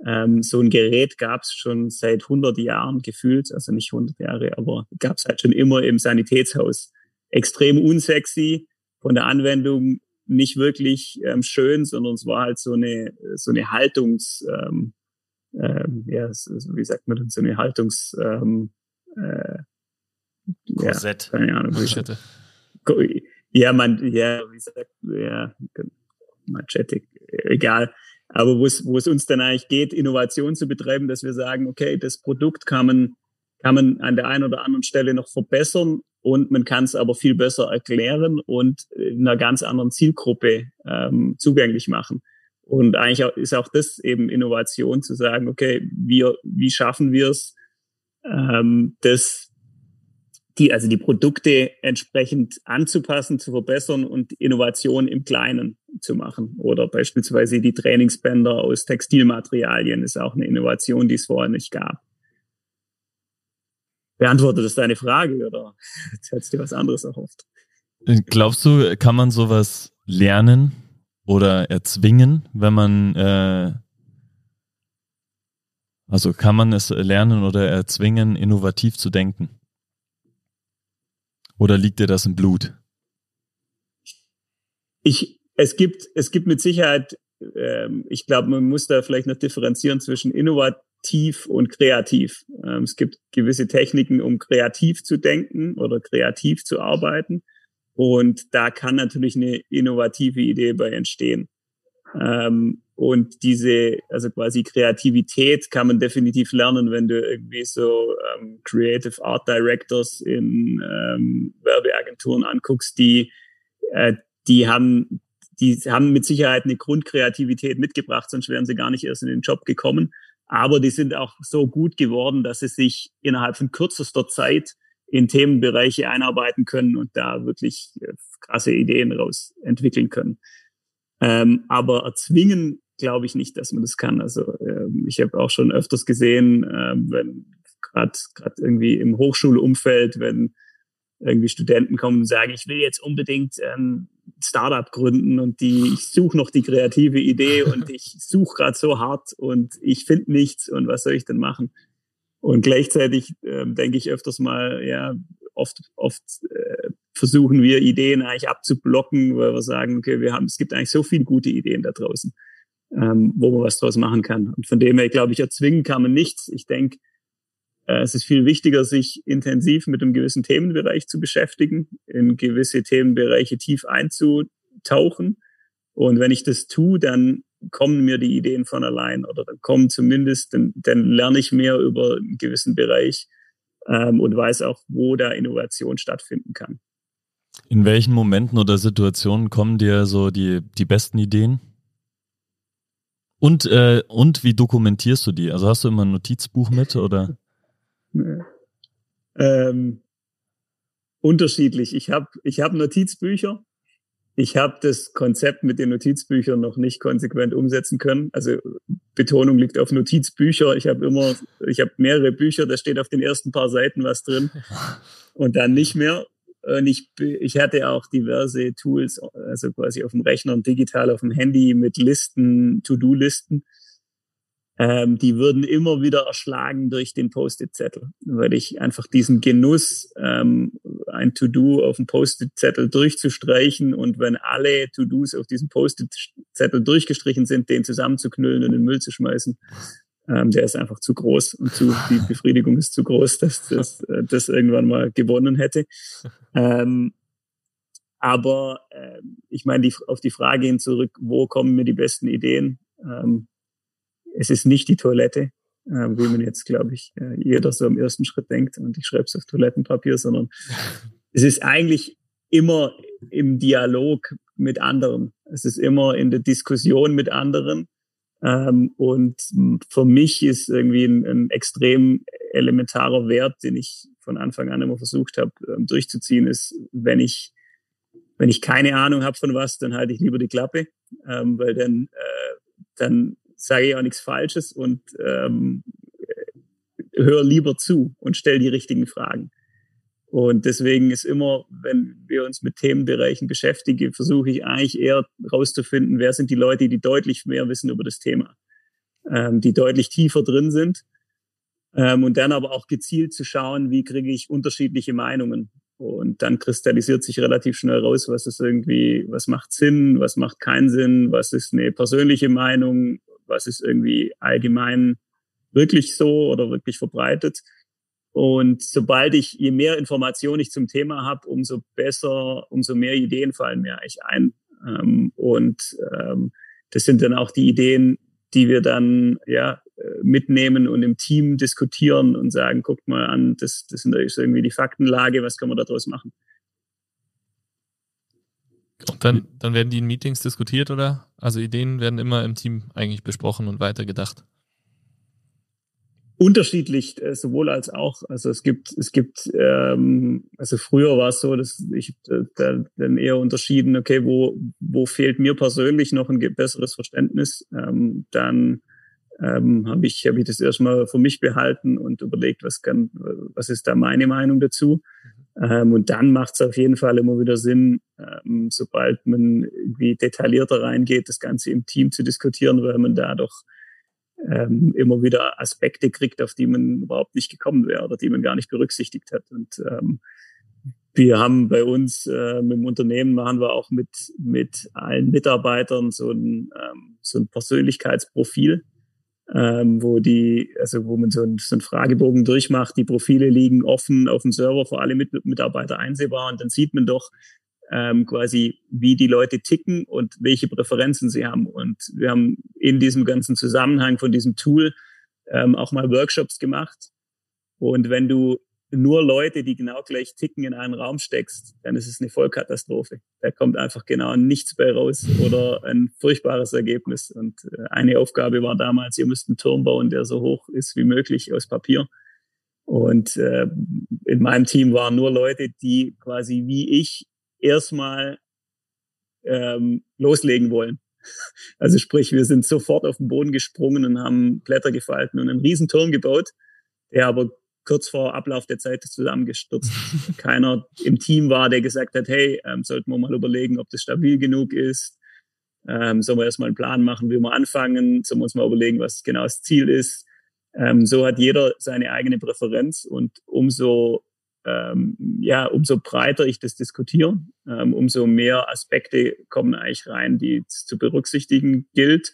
C: ähm, so ein Gerät gab es schon seit 100 Jahren gefühlt, also nicht 100 Jahre, aber gab es halt schon immer im Sanitätshaus. Extrem unsexy, von der Anwendung nicht wirklich ähm, schön, sondern es war halt so eine so eine Haltungs ähm, ähm, ja so, wie sagt man denn so eine Haltungs ähm, äh,
A: Korsett.
C: Ja, keine Ahnung. Manschette. Ja, man, ja, wie sagt, ja, Manschette, egal. Aber wo es, wo es uns dann eigentlich geht, Innovation zu betreiben, dass wir sagen, okay, das Produkt kann man, kann man an der einen oder anderen Stelle noch verbessern und man kann es aber viel besser erklären und in einer ganz anderen Zielgruppe ähm, zugänglich machen. Und eigentlich ist auch das eben Innovation, zu sagen, okay, wir, wie schaffen wir es, ähm, das die, also die Produkte entsprechend anzupassen, zu verbessern und Innovation im Kleinen zu machen. Oder beispielsweise die Trainingsbänder aus Textilmaterialien ist auch eine Innovation, die es vorher nicht gab. Beantwortet das deine Frage oder hättest du was anderes erhofft?
A: Glaubst du, kann man sowas lernen oder erzwingen, wenn man äh, also kann man es lernen oder erzwingen, innovativ zu denken? Oder liegt dir das im Blut?
C: Ich, es gibt, es gibt mit Sicherheit, ähm, ich glaube, man muss da vielleicht noch differenzieren zwischen innovativ und kreativ. Ähm, es gibt gewisse Techniken, um kreativ zu denken oder kreativ zu arbeiten. Und da kann natürlich eine innovative Idee bei entstehen. Ähm, und diese, also quasi Kreativität kann man definitiv lernen, wenn du irgendwie so ähm, Creative Art Directors in ähm, Werbeagenturen anguckst, die, äh, die haben, die haben mit Sicherheit eine Grundkreativität mitgebracht, sonst wären sie gar nicht erst in den Job gekommen. Aber die sind auch so gut geworden, dass sie sich innerhalb von kürzester Zeit in Themenbereiche einarbeiten können und da wirklich äh, krasse Ideen raus entwickeln können. Ähm, aber erzwingen glaube ich nicht, dass man das kann. Also ähm, ich habe auch schon öfters gesehen, ähm, wenn gerade gerade irgendwie im Hochschulumfeld, wenn irgendwie Studenten kommen und sagen, ich will jetzt unbedingt ähm, Startup gründen und die, ich suche noch die kreative Idee und ich suche gerade so hart und ich finde nichts und was soll ich denn machen? Und gleichzeitig ähm, denke ich öfters mal, ja, oft, oft äh, versuchen wir Ideen eigentlich abzublocken, weil wir sagen, okay, wir haben, es gibt eigentlich so viele gute Ideen da draußen ähm, wo man was draus machen kann. Und von dem her, glaube ich, erzwingen kann man nichts. Ich denke, äh, es ist viel wichtiger, sich intensiv mit einem gewissen Themenbereich zu beschäftigen, in gewisse Themenbereiche tief einzutauchen. Und wenn ich das tue, dann kommen mir die Ideen von allein oder dann kommen zumindest, dann, dann lerne ich mehr über einen gewissen Bereich ähm, und weiß auch, wo da Innovation stattfinden kann.
A: In welchen Momenten oder Situationen kommen dir so die, die besten Ideen? Und, äh, und wie dokumentierst du die? Also hast du immer ein Notizbuch mit oder?
C: Ähm, unterschiedlich. Ich habe ich hab Notizbücher. Ich habe das Konzept mit den Notizbüchern noch nicht konsequent umsetzen können. Also Betonung liegt auf Notizbücher. Ich habe immer, ich habe mehrere Bücher, da steht auf den ersten paar Seiten was drin und dann nicht mehr. Und ich, ich hatte auch diverse Tools, also quasi auf dem Rechner und digital auf dem Handy mit Listen, To-Do-Listen. Ähm, die würden immer wieder erschlagen durch den Post-it-Zettel, weil ich einfach diesen Genuss, ähm, ein To-Do auf dem Post-it-Zettel durchzustreichen und wenn alle To-Dos auf diesem Post-it-Zettel durchgestrichen sind, den zusammenzuknüllen und in den Müll zu schmeißen, ähm, der ist einfach zu groß und zu, die Befriedigung ist zu groß, dass das, äh, das irgendwann mal gewonnen hätte. Ähm, aber äh, ich meine, die, auf die Frage hin zurück, wo kommen mir die besten Ideen? Ähm, es ist nicht die Toilette, äh, wie man jetzt, glaube ich, äh, jeder so im ersten Schritt denkt und ich schreibe es auf Toilettenpapier, sondern es ist eigentlich immer im Dialog mit anderen. Es ist immer in der Diskussion mit anderen. Ähm, und für mich ist irgendwie ein, ein, extrem elementarer Wert, den ich von Anfang an immer versucht habe ähm, durchzuziehen, ist, wenn ich wenn ich keine Ahnung habe von was, dann halte ich lieber die Klappe, ähm, weil dann äh, dann sage ich auch nichts Falsches und ähm, höre lieber zu und stelle die richtigen Fragen. Und deswegen ist immer, wenn wir uns mit Themenbereichen beschäftigen, versuche ich eigentlich eher herauszufinden, wer sind die Leute, die deutlich mehr wissen über das Thema, ähm, die deutlich tiefer drin sind. Ähm, und dann aber auch gezielt zu schauen, wie kriege ich unterschiedliche Meinungen Und dann kristallisiert sich relativ schnell raus, was ist irgendwie, was macht Sinn, was macht keinen Sinn, was ist eine persönliche Meinung, was ist irgendwie allgemein wirklich so oder wirklich verbreitet. Und sobald ich, je mehr Informationen ich zum Thema habe, umso besser, umso mehr Ideen fallen mir eigentlich ein. Ähm, und ähm, das sind dann auch die Ideen, die wir dann ja mitnehmen und im Team diskutieren und sagen, guckt mal an, das, das ist irgendwie die Faktenlage, was können wir daraus machen?
B: Und dann, dann werden die in Meetings diskutiert, oder? Also Ideen werden immer im Team eigentlich besprochen und weitergedacht
C: unterschiedlich äh, sowohl als auch. Also es gibt es gibt ähm, also früher war es so, dass ich äh, da, dann eher unterschieden, okay, wo wo fehlt mir persönlich noch ein besseres Verständnis, ähm, dann ähm, habe ich habe ich das erstmal für mich behalten und überlegt, was kann was ist da meine Meinung dazu. Ähm, und dann macht es auf jeden Fall immer wieder Sinn, ähm, sobald man irgendwie detaillierter reingeht, das Ganze im Team zu diskutieren, weil man da doch ähm, immer wieder Aspekte kriegt, auf die man überhaupt nicht gekommen wäre oder die man gar nicht berücksichtigt hat. Und ähm, wir haben bei uns äh, im Unternehmen machen wir auch mit mit allen Mitarbeitern so ein ähm, so ein Persönlichkeitsprofil, ähm, wo die also wo man so ein, so ein Fragebogen durchmacht. Die Profile liegen offen auf dem Server für alle mit Mitarbeiter einsehbar und dann sieht man doch, ähm, quasi, wie die Leute ticken und welche Präferenzen sie haben. Und wir haben in diesem ganzen Zusammenhang von diesem Tool ähm, auch mal Workshops gemacht. Und wenn du nur Leute, die genau gleich ticken, in einen Raum steckst, dann ist es eine Vollkatastrophe. Da kommt einfach genau nichts bei raus oder ein furchtbares Ergebnis. Und äh, eine Aufgabe war damals, ihr müsst einen Turm bauen, der so hoch ist wie möglich aus Papier. Und äh, in meinem Team waren nur Leute, die quasi wie ich erstmal ähm, loslegen wollen. Also sprich, wir sind sofort auf den Boden gesprungen und haben Blätter gefalten und einen riesen Turm gebaut, der aber kurz vor Ablauf der Zeit zusammengestürzt. Keiner im Team war, der gesagt hat, hey, ähm, sollten wir mal überlegen, ob das stabil genug ist. Ähm, sollen wir erstmal einen Plan machen, wie wir anfangen? Sollen wir uns mal überlegen, was genau das Ziel ist? Ähm, so hat jeder seine eigene Präferenz und umso ähm, ja, umso breiter ich das diskutiere, ähm, umso mehr Aspekte kommen eigentlich rein, die zu berücksichtigen gilt.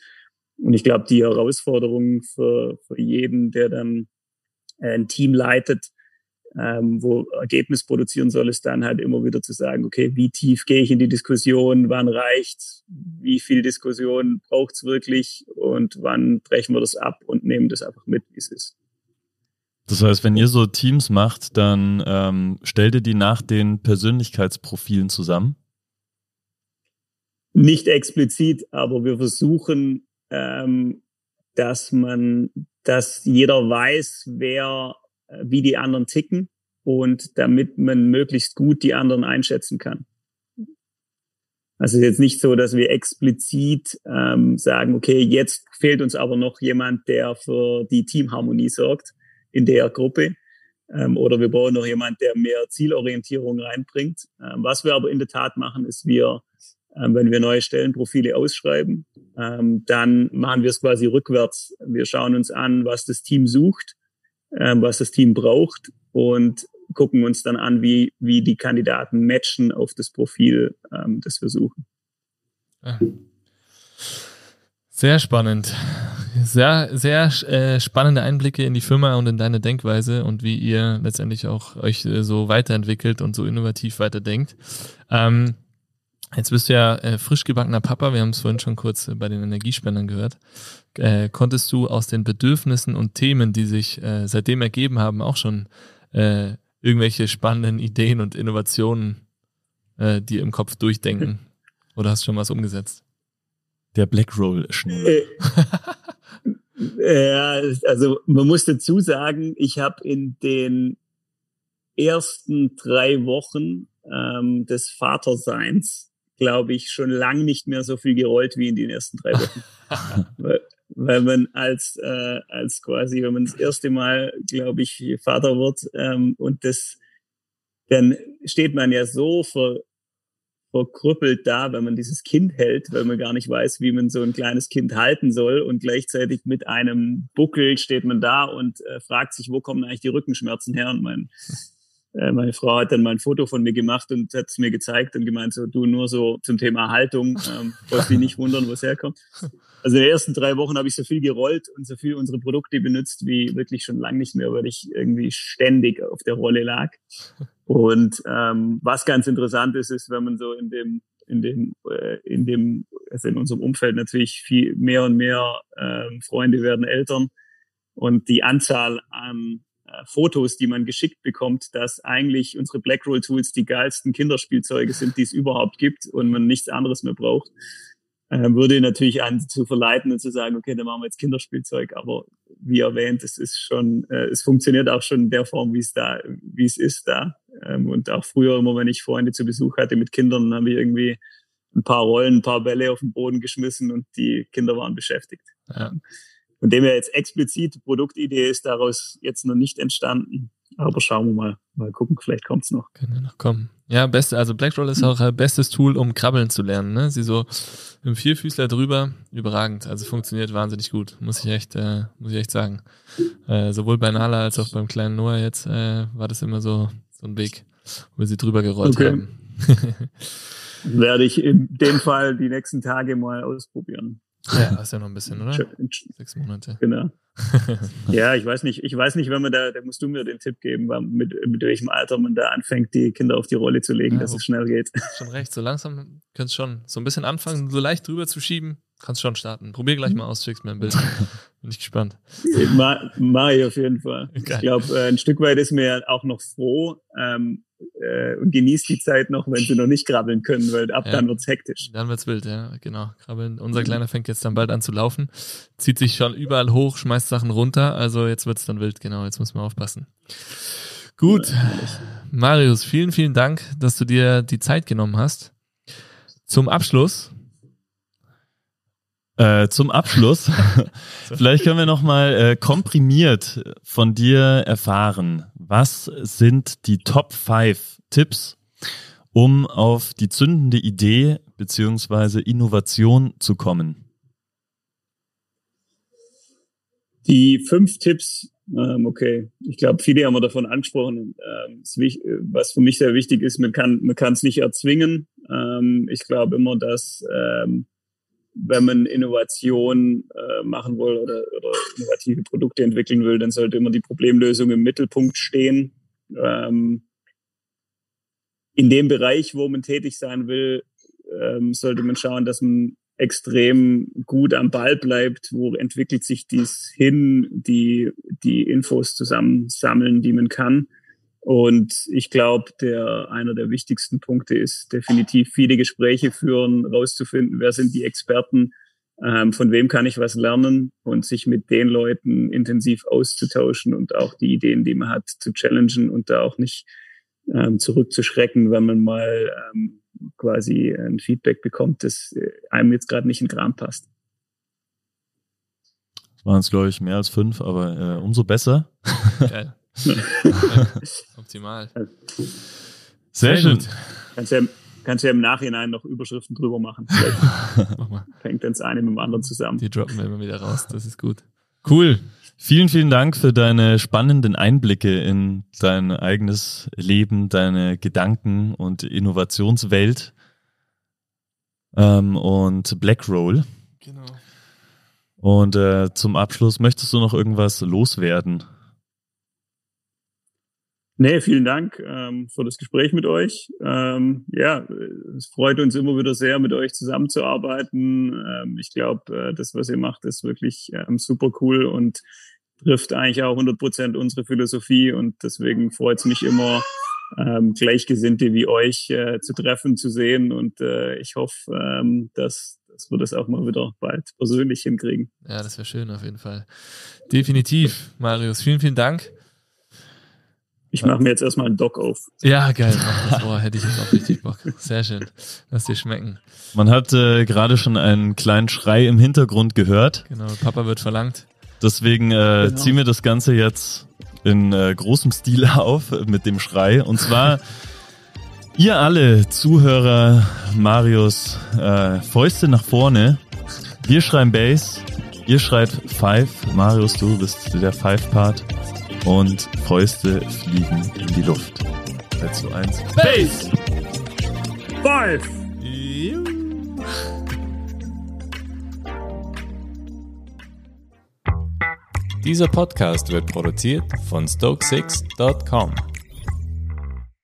C: Und ich glaube, die Herausforderung für, für jeden, der dann äh, ein Team leitet, ähm, wo Ergebnis produzieren soll, ist dann halt immer wieder zu sagen, okay, wie tief gehe ich in die Diskussion, wann reicht, wie viel Diskussion braucht es wirklich und wann brechen wir das ab und nehmen das einfach mit, wie es ist.
A: Das heißt, wenn ihr so Teams macht, dann ähm, stellt ihr die nach den Persönlichkeitsprofilen zusammen?
C: Nicht explizit, aber wir versuchen, ähm, dass man, dass jeder weiß, wer, äh, wie die anderen ticken und damit man möglichst gut die anderen einschätzen kann. Also jetzt nicht so, dass wir explizit ähm, sagen, okay, jetzt fehlt uns aber noch jemand, der für die Teamharmonie sorgt, in der Gruppe. Ähm, oder wir brauchen noch jemand, der mehr Zielorientierung reinbringt. Ähm, was wir aber in der Tat machen, ist wir, ähm, wenn wir neue Stellenprofile ausschreiben, ähm, dann machen wir es quasi rückwärts. Wir schauen uns an, was das Team sucht, ähm, was das Team braucht und gucken uns dann an, wie, wie die Kandidaten matchen auf das Profil, ähm, das wir suchen.
B: Sehr spannend. Sehr, sehr äh, spannende Einblicke in die Firma und in deine Denkweise und wie ihr letztendlich auch euch äh, so weiterentwickelt und so innovativ weiterdenkt. Ähm, jetzt bist du ja äh, frisch gebackener Papa, wir haben es vorhin schon kurz äh, bei den Energiespendern gehört. Äh, konntest du aus den Bedürfnissen und Themen, die sich äh, seitdem ergeben haben, auch schon äh, irgendwelche spannenden Ideen und Innovationen äh, dir im Kopf durchdenken? Oder hast du schon was umgesetzt?
A: Der Blackroll-Schnur. Äh,
C: ja, also man muss dazu sagen, ich habe in den ersten drei Wochen ähm, des Vaterseins, glaube ich, schon lang nicht mehr so viel gerollt wie in den ersten drei Wochen. weil, weil man als, äh, als quasi, wenn man das erste Mal, glaube ich, Vater wird ähm, und das, dann steht man ja so vor verkrüppelt da, wenn man dieses Kind hält, weil man gar nicht weiß, wie man so ein kleines Kind halten soll. Und gleichzeitig mit einem Buckel steht man da und äh, fragt sich, wo kommen eigentlich die Rückenschmerzen her? Und mein, äh, meine Frau hat dann mal ein Foto von mir gemacht und hat es mir gezeigt und gemeint, so du nur so zum Thema Haltung, ähm, brauchst dich nicht wundern, wo es herkommt. Also in den ersten drei Wochen habe ich so viel gerollt und so viel unsere Produkte benutzt wie wirklich schon lange nicht mehr, weil ich irgendwie ständig auf der Rolle lag. Und ähm, was ganz interessant ist, ist, wenn man so in dem in dem äh, in dem also in unserem Umfeld natürlich viel mehr und mehr ähm, Freunde werden Eltern und die Anzahl an äh, Fotos, die man geschickt bekommt, dass eigentlich unsere Blackroll Tools die geilsten Kinderspielzeuge sind, die es überhaupt gibt und man nichts anderes mehr braucht, äh, würde natürlich an zu verleiten und zu sagen, okay, dann machen wir jetzt Kinderspielzeug. Aber wie erwähnt, es ist schon, äh, es funktioniert auch schon in der Form, wie es da, wie es ist da. Ähm, und auch früher immer, wenn ich Freunde zu Besuch hatte mit Kindern, haben wir irgendwie ein paar Rollen, ein paar Bälle auf den Boden geschmissen und die Kinder waren beschäftigt. Ja. Von dem her jetzt explizit Produktidee ist daraus jetzt noch nicht entstanden. Aber schauen wir mal. Mal gucken, vielleicht kommt's noch.
B: Kann ja noch kommen. Ja, beste, also Blackroll ist auch ein bestes Tool, um krabbeln zu lernen. Ne? Sie so im Vierfüßler drüber, überragend. Also funktioniert wahnsinnig gut, muss ich echt, äh, muss ich echt sagen. Äh, sowohl bei Nala als auch beim kleinen Noah jetzt äh, war das immer so, so ein Weg, wo wir sie drüber gerollt okay. haben.
C: Werde ich in dem Fall die nächsten Tage mal ausprobieren.
B: Ja, ist ja noch ein bisschen, oder? Sechs Monate.
C: Genau. ja, ich weiß nicht, ich weiß nicht, wenn man da, da musst du mir den Tipp geben, mit, mit welchem Alter man da anfängt, die Kinder auf die Rolle zu legen, ja, dass es schnell geht.
B: Schon recht, so langsam könntest schon so ein bisschen anfangen, so leicht drüber zu schieben, kannst schon starten. Probier gleich mal aus, schickst mir ein Bild. Bin ich gespannt.
C: Mach ich auf jeden Fall. Geil. Ich glaube, äh, ein Stück weit ist mir auch noch froh, ähm, äh, und genießt die Zeit noch, wenn sie noch nicht krabbeln können, weil ab ja, dann wird's hektisch.
B: Dann wird's wild, ja, genau. Krabbeln. Unser Kleiner fängt jetzt dann bald an zu laufen, zieht sich schon überall hoch, schmeißt Sachen runter, also jetzt wird's dann wild, genau, jetzt muss man aufpassen. Gut. Ja, Marius, vielen, vielen Dank, dass du dir die Zeit genommen hast. Zum Abschluss
A: äh, zum Abschluss, vielleicht können wir nochmal äh, komprimiert von dir erfahren, was sind die Top 5 Tipps, um auf die zündende Idee beziehungsweise Innovation zu kommen?
C: Die fünf Tipps, ähm, okay, ich glaube, viele haben wir davon angesprochen. Ähm, was für mich sehr wichtig ist, man kann man kann es nicht erzwingen. Ähm, ich glaube immer, dass ähm, wenn man Innovation äh, machen will oder, oder innovative Produkte entwickeln will, dann sollte immer die Problemlösung im Mittelpunkt stehen. Ähm, in dem Bereich, wo man tätig sein will, ähm, sollte man schauen, dass man extrem gut am Ball bleibt, wo entwickelt sich dies hin, die, die Infos zusammensammeln, die man kann. Und ich glaube, der einer der wichtigsten Punkte ist definitiv viele Gespräche führen, rauszufinden, wer sind die Experten, ähm, von wem kann ich was lernen und sich mit den Leuten intensiv auszutauschen und auch die Ideen, die man hat, zu challengen und da auch nicht ähm, zurückzuschrecken, wenn man mal ähm, quasi ein Feedback bekommt, das äh, einem jetzt gerade nicht in den Kram passt.
A: Das waren es, glaube ich, mehr als fünf, aber äh, umso besser. Geil.
B: Optimal.
A: Sehr, Sehr schön.
C: Kannst ja, kannst ja im Nachhinein noch Überschriften drüber machen. Mach mal. Fängt dann das eine mit dem anderen zusammen.
B: Die droppen wir immer wieder raus. Das ist gut.
A: Cool. Vielen, vielen Dank für deine spannenden Einblicke in dein eigenes Leben, deine Gedanken und Innovationswelt ähm, und Blackroll. Genau. Und äh, zum Abschluss, möchtest du noch irgendwas loswerden?
C: Nee, vielen Dank ähm, für das Gespräch mit euch. Ähm, ja, es freut uns immer wieder sehr, mit euch zusammenzuarbeiten. Ähm, ich glaube, äh, das, was ihr macht, ist wirklich ähm, super cool und trifft eigentlich auch 100 Prozent unsere Philosophie. Und deswegen freut es mich immer, ähm, Gleichgesinnte wie euch äh, zu treffen, zu sehen. Und äh, ich hoffe, ähm, dass, dass wir das auch mal wieder bald persönlich hinkriegen.
B: Ja, das wäre schön auf jeden Fall. Definitiv, Marius. Vielen, vielen Dank.
C: Ich mache mir jetzt erstmal einen Dock auf.
B: Ja, geil. Oh, hätte ich jetzt auch richtig Bock. Sehr schön. Lass dir schmecken.
A: Man hat äh, gerade schon einen kleinen Schrei im Hintergrund gehört.
B: Genau, Papa wird verlangt.
A: Deswegen äh, genau. ziehen wir das Ganze jetzt in äh, großem Stil auf mit dem Schrei. Und zwar ihr alle Zuhörer, Marius, äh, Fäuste nach vorne. Wir schreiben Bass, ihr schreit Five. Marius, du bist der Five-Part. Und Fäuste fliegen in die Luft. 3, 2, 1.
B: Base!
C: Five!
D: Dieser Podcast wird produziert von Stokesix.com.